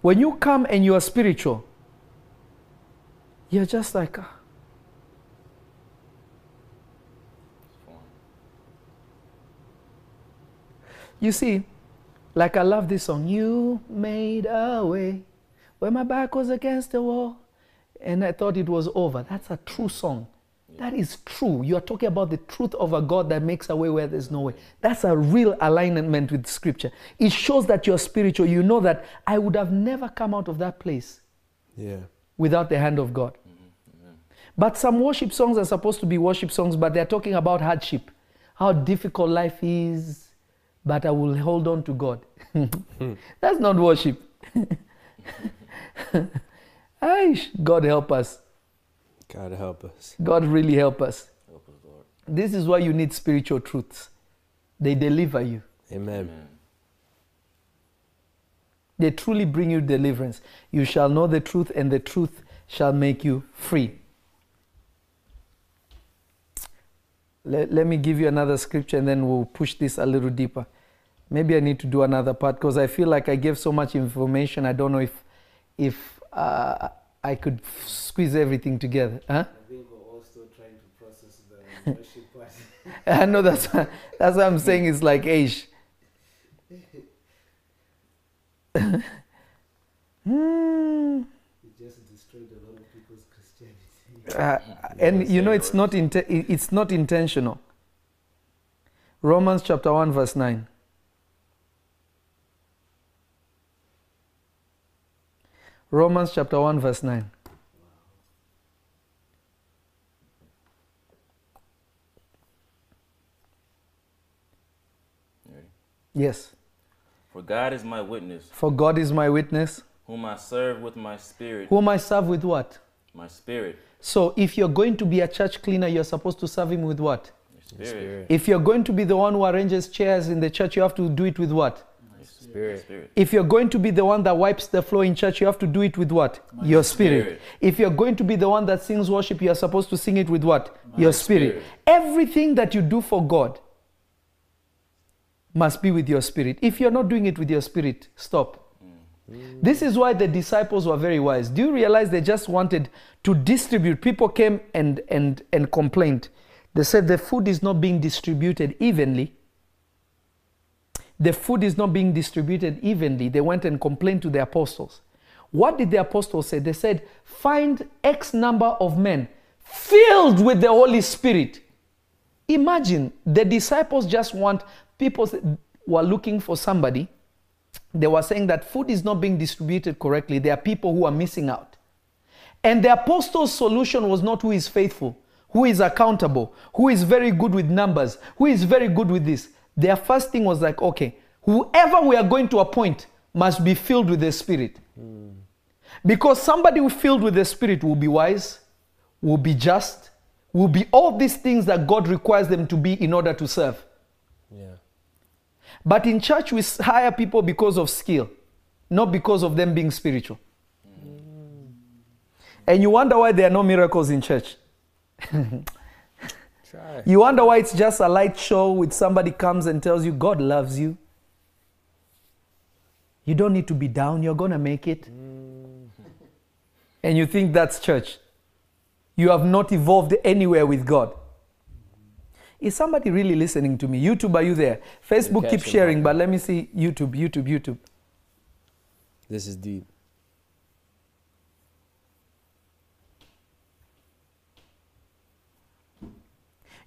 when you come and you are spiritual, you're just like, ah. You see, like I love this song. You made a way when my back was against the wall and I thought it was over. That's a true song. That is true. You are talking about the truth of a God that makes a way where there's no way. That's a real alignment with Scripture. It shows that you're spiritual. You know that I would have never come out of that place Yeah. without the hand of God. But some worship songs are supposed to be worship songs, but they're talking about hardship, how difficult life is, but I will hold on to God. [LAUGHS] [LAUGHS] That's not worship. [LAUGHS] Aish, God help us. God help us. God really help us. Help us, Lord. This is why you need spiritual truths. They deliver you. Amen. Amen. They truly bring you deliverance. You shall know the truth, and the truth shall make you free. Let, let me give you another scripture and then we'll push this a little deeper. Maybe I need to do another part because I feel like I gave so much information. I don't know if, if uh, I could f- squeeze everything together. Huh? I think we're all still trying to process the worship [LAUGHS] part. [LAUGHS] I know that's, that's what I'm saying. It's like age. [LAUGHS] Hmm. It just destroyed a lot of people's Christianity. Uh, and you know it's not it's not intentional. Romans chapter 1 verse 9 romans chapter 1 verse 9 yes. For God is my witness, for god is my witness. Whom I serve with my spirit. whom i serve with what? My spirit. So if you're going to be a church cleaner you're supposed to serve him with what spirit. if you're going to be the one who arranges chairs in the church you have to do it with what Spirit. Spirit. If you're going to be the one that wipes the floor in church, you have to do it with what? Your spirit. spirit. If you're going to be the one that sings worship, you are supposed to sing it with what? Your spirit. spirit. Everything that you do for God must be with your spirit. If you're not doing it with your spirit, stop. This is why the disciples were very wise. Do you realize they just wanted to distribute? People came and, and, and complained. They said the food is not being distributed evenly the food is not being distributed evenly. They went and complained to the apostles. What did the apostles say? They said, Find X number of men filled with the Holy Spirit. Imagine the disciples just want people were looking for somebody. They were saying that food is not being distributed correctly. There are people who are missing out. And the apostles' solution was not who is faithful, who is accountable, who is very good with numbers, who is very good with this. Their first thing was like, okay, whoever we are going to appoint must be filled with the Spirit. Because somebody who filled with the Spirit will be wise, will be just, will be all these things that God requires them to be in order to serve. Yeah. But in church, we hire people because of skill, not because of them being spiritual. Mm. And you wonder why there are no miracles in church. [LAUGHS] You wonder why it's just a light show with somebody comes and tells you God loves you. You don't need to be down, you're going to make it. Mm. And you think that's church. You have not evolved anywhere with God. Is somebody really listening to me? YouTube, are you there? Facebook, keep sharing, but let me see YouTube, YouTube, YouTube. This is deep.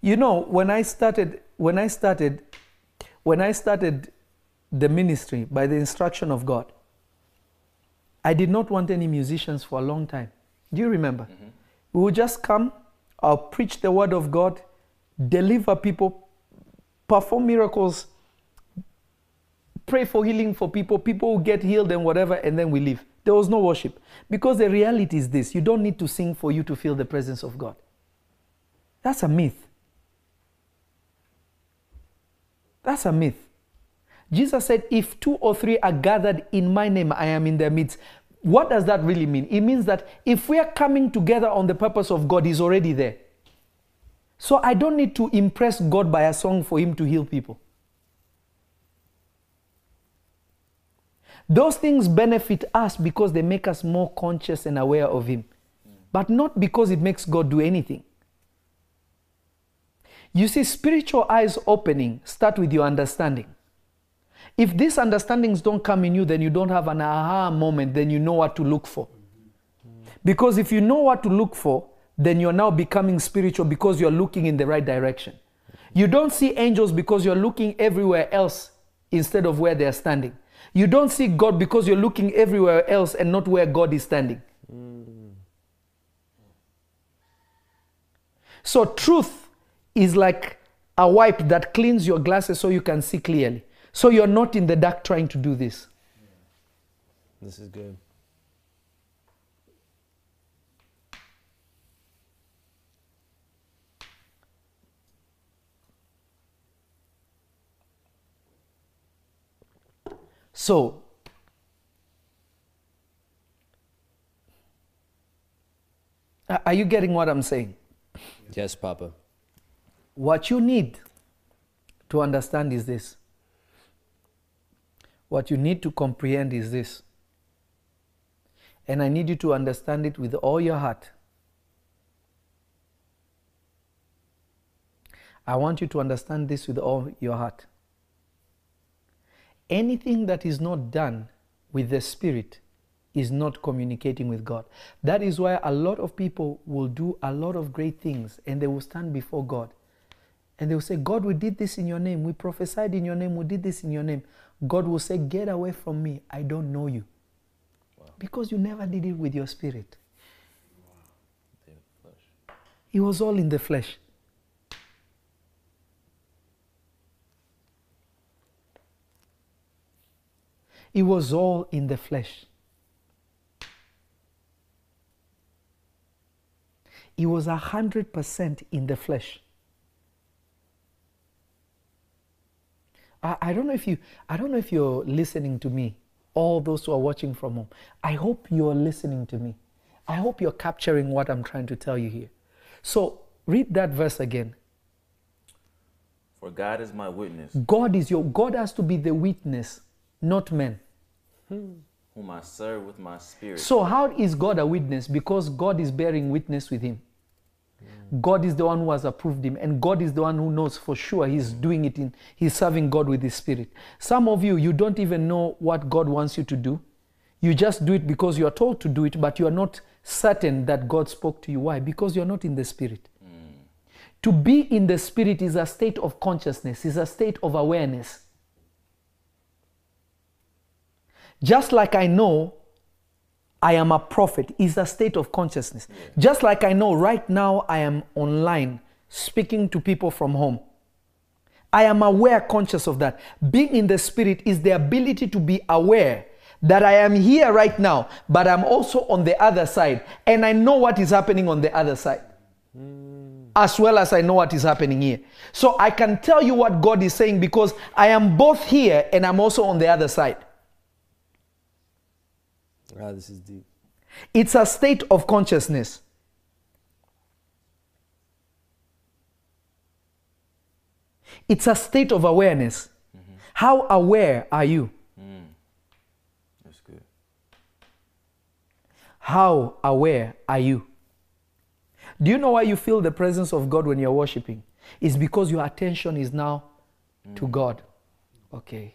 You know, when I started, when I started, when I started the ministry by the instruction of God, I did not want any musicians for a long time. Do you remember? Mm-hmm. We would just come, I'll preach the word of God, deliver people, perform miracles, pray for healing for people, people will get healed and whatever, and then we leave. There was no worship. Because the reality is this you don't need to sing for you to feel the presence of God. That's a myth. That's a myth. Jesus said, If two or three are gathered in my name, I am in their midst. What does that really mean? It means that if we are coming together on the purpose of God, He's already there. So I don't need to impress God by a song for Him to heal people. Those things benefit us because they make us more conscious and aware of Him, but not because it makes God do anything. You see, spiritual eyes opening start with your understanding. If these understandings don't come in you, then you don't have an aha moment, then you know what to look for. Because if you know what to look for, then you're now becoming spiritual because you're looking in the right direction. You don't see angels because you're looking everywhere else instead of where they're standing. You don't see God because you're looking everywhere else and not where God is standing. So, truth is like a wipe that cleans your glasses so you can see clearly. So, you're not in the dark trying to do this. This is good. So, are you getting what I'm saying? Yes, Papa. What you need to understand is this. What you need to comprehend is this. And I need you to understand it with all your heart. I want you to understand this with all your heart. Anything that is not done with the Spirit is not communicating with God. That is why a lot of people will do a lot of great things and they will stand before God and they will say, God, we did this in your name. We prophesied in your name. We did this in your name. God will say, Get away from me. I don't know you. Because you never did it with your spirit. It was all in the flesh. It was all in the flesh. It was a hundred percent in the flesh. I, I don't know if you I don't know if you're listening to me, all those who are watching from home. I hope you're listening to me. I hope you're capturing what I'm trying to tell you here. So read that verse again. For God is my witness, God is your God has to be the witness, not men. whom I serve with my spirit. So how is God a witness? Because God is bearing witness with him. God is the one who has approved him, and God is the one who knows for sure he's doing it in he's serving God with his spirit. Some of you, you don't even know what God wants you to do. You just do it because you are told to do it, but you are not certain that God spoke to you. Why? Because you're not in the spirit. Mm. To be in the spirit is a state of consciousness, is a state of awareness. Just like I know I am a prophet is a state of consciousness. Just like I know right now I am online speaking to people from home. I am aware, conscious of that. Being in the spirit is the ability to be aware that I am here right now, but I'm also on the other side. And I know what is happening on the other side, as well as I know what is happening here. So I can tell you what God is saying because I am both here and I'm also on the other side. Ah, this is deep. It's a state of consciousness. It's a state of awareness. How aware are you? That's good. How aware are you? Do you know why you feel the presence of God when you're worshiping? It's because your attention is now to God. Okay,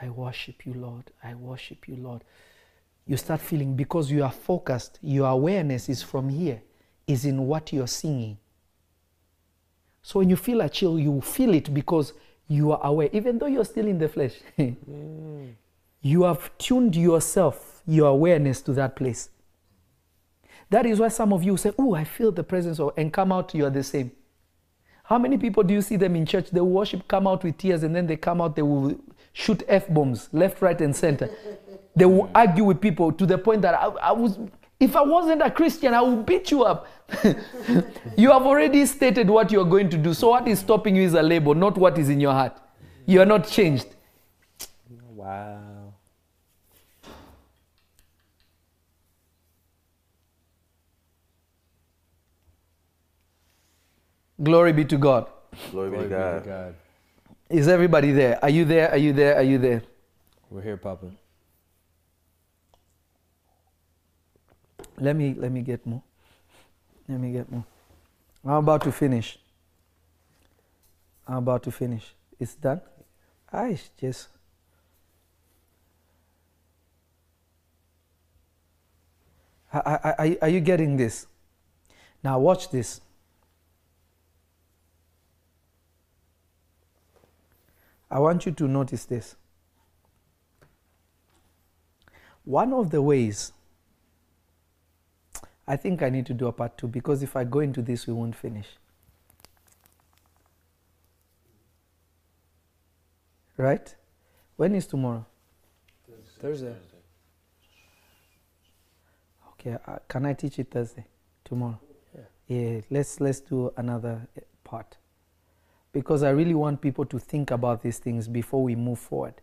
I worship you, Lord. I worship you, Lord. You start feeling because you are focused, your awareness is from here, is in what you're singing. So when you feel a chill, you feel it because you are aware, even though you're still in the flesh. [LAUGHS] you have tuned yourself, your awareness to that place. That is why some of you say, Oh, I feel the presence of, and come out, you are the same. How many people do you see them in church? They worship, come out with tears, and then they come out, they will shoot F bombs left, right, and center. They will argue with people to the point that I, I was, if I wasn't a Christian, I would beat you up. [LAUGHS] you have already stated what you are going to do. So, what is stopping you is a label, not what is in your heart. You are not changed. Wow. Glory be to God. Glory, Glory be to God. God. Is everybody there? Are you there? Are you there? Are you there? We're here, Papa. Let me let me get more. Let me get more. I'm about to finish. I'm about to finish. It's done. I just. Are, are, are- are you getting this? Now watch this. I want you to notice this. One of the ways I think I need to do a part two because if I go into this, we won't finish. Right? When is tomorrow? Thursday. Okay, uh, can I teach it Thursday? Tomorrow? Yeah. Yeah, let's let's do another uh, part. Because I really want people to think about these things before we move forward.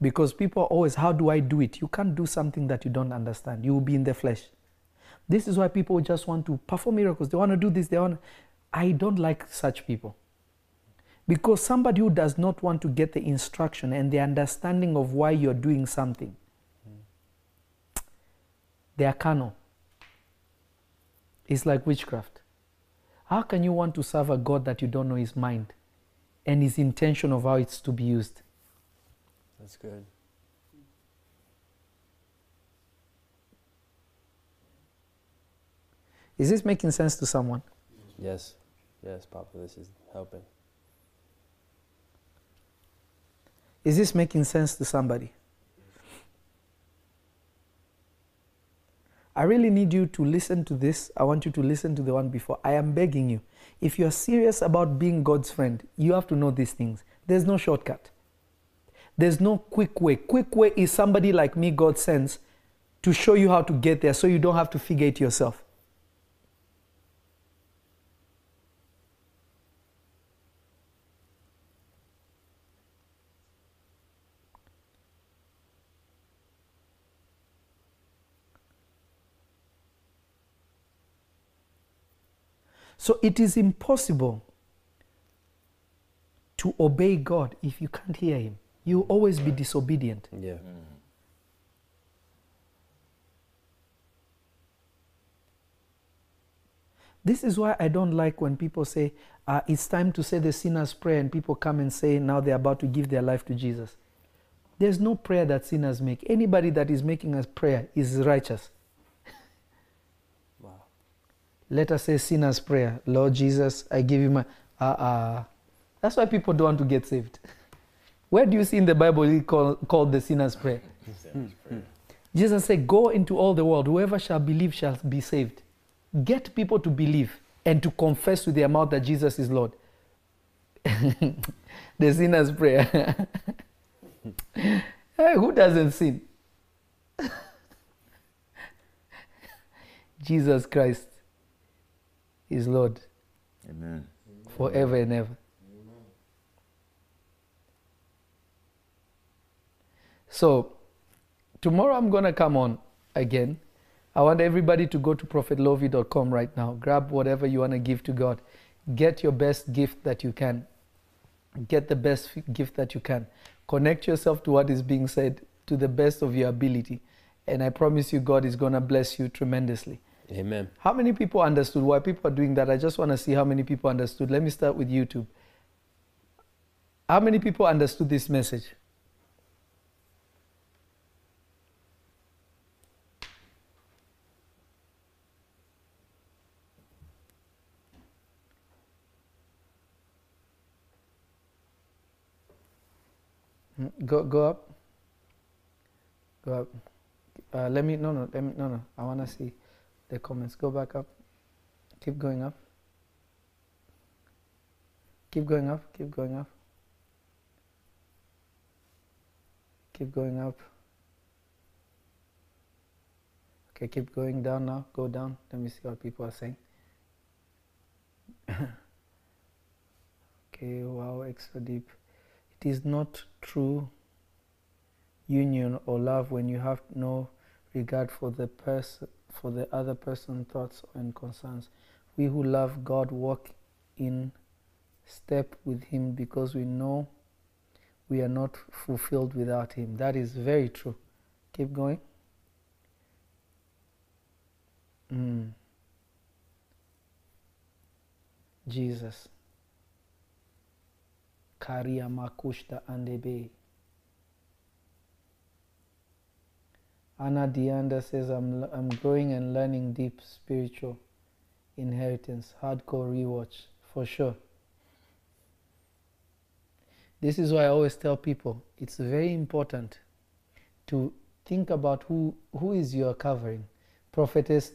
Because people are always, how do I do it? You can't do something that you don't understand. You will be in the flesh. This is why people just want to perform miracles. They want to do this. They want. I don't like such people. Because somebody who does not want to get the instruction and the understanding of why you're doing something, they are carnal. It's like witchcraft. How can you want to serve a God that you don't know his mind and his intention of how it's to be used? That's good. Is this making sense to someone? Yes. Yes, Papa. This is helping. Is this making sense to somebody? I really need you to listen to this. I want you to listen to the one before. I am begging you. If you're serious about being God's friend, you have to know these things. There's no shortcut. There's no quick way. Quick way is somebody like me God sends to show you how to get there so you don't have to figure it yourself. So it is impossible to obey God if you can't hear Him. You will always be disobedient. Yeah. This is why I don't like when people say, uh, it's time to say the sinner's prayer, and people come and say now they're about to give their life to Jesus. There's no prayer that sinners make. Anybody that is making a prayer is righteous. Let us say sinner's prayer. Lord Jesus, I give you my. Uh, uh. That's why people don't want to get saved. Where do you see in the Bible it call, called the sinner's prayer? Jesus said, Go into all the world. Whoever shall believe shall be saved. Get people to believe and to confess with their mouth that Jesus is Lord. [LAUGHS] the sinner's prayer. [LAUGHS] Hey, who doesn't sin? [LAUGHS] Jesus Christ is Lord Amen. forever and ever. So, tomorrow I'm going to come on again. I want everybody to go to prophetlovy.com right now. Grab whatever you want to give to God. Get your best gift that you can. Get the best gift that you can. Connect yourself to what is being said to the best of your ability. And I promise you, God is going to bless you tremendously. Amen. How many people understood why people are doing that? I just want to see how many people understood. Let me start with YouTube. How many people understood this message? Mm, Go go up. Go up. Uh, let me no no let me no no. I want to see the comments. Go back up. Keep going up. Keep going up. Keep going up. Keep going up. Okay, keep going down now. Go down. Let me see what people are saying. [LAUGHS] okay, wow, extra deep. It is not true union or love when you have no regard for the person for the other person's thoughts and concerns. We who love God walk in step with him because we know we are not fulfilled without him. That is very true. Keep going. Mm. Jesus. Karia makushta andebe. Anna Deanda says, I'm, I'm growing and learning deep spiritual inheritance. Hardcore rewatch, for sure. This is why I always tell people it's very important to think about who, who is your covering. Prophetess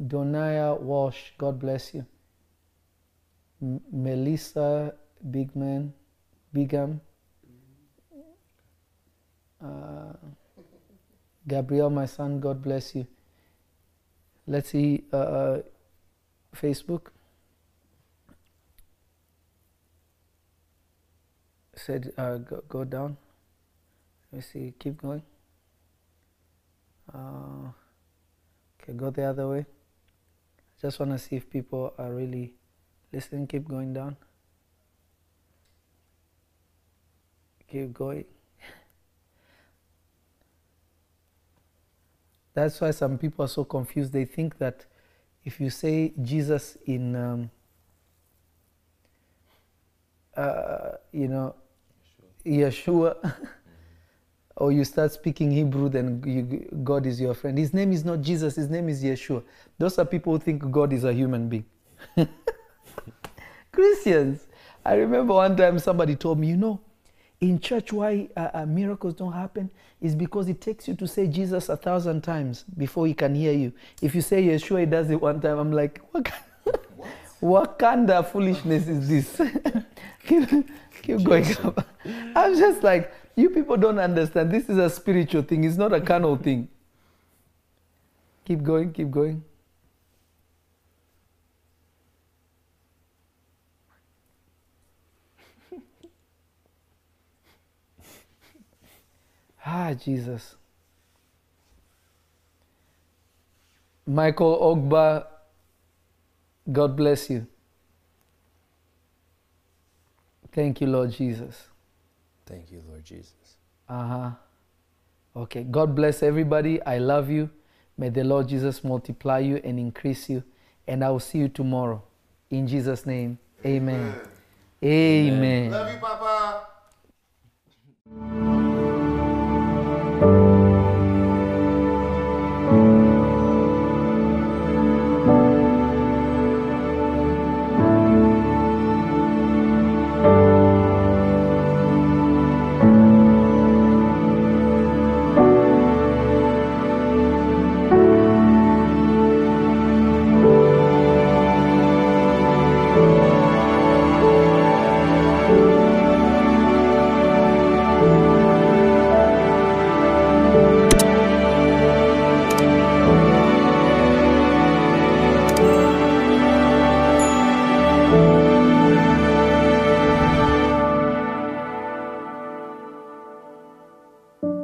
Donaya Walsh, God bless you. M- Melissa Bigman, Bigam. Uh, Gabriel, my son, God bless you. Let's see uh, uh, Facebook. Said uh, go, go down. Let me see. Keep going. Uh, okay, go the other way. Just want to see if people are really listening. Keep going down. Keep going. That's why some people are so confused. They think that if you say Jesus in, um, uh, you know, Yeshua, [LAUGHS] or you start speaking Hebrew, then you, God is your friend. His name is not Jesus, his name is Yeshua. Those are people who think God is a human being. [LAUGHS] Christians. I remember one time somebody told me, you know, in church, why uh, uh, miracles don't happen is because it takes you to say Jesus a thousand times before he can hear you. If you say Yeshua, he does it one time. I'm like, what, kind- [LAUGHS] what kind of foolishness is this? [LAUGHS] keep keep going up. I'm just like, you people don't understand. This is a spiritual thing, it's not a carnal thing. Keep going, keep going. Ah, Jesus. Michael Ogba, God bless you. Thank you, Lord Jesus. Thank you, Lord Jesus. Uh huh. Okay. God bless everybody. I love you. May the Lord Jesus multiply you and increase you. And I will see you tomorrow. In Jesus' name. Amen. Amen. Love you, Papa.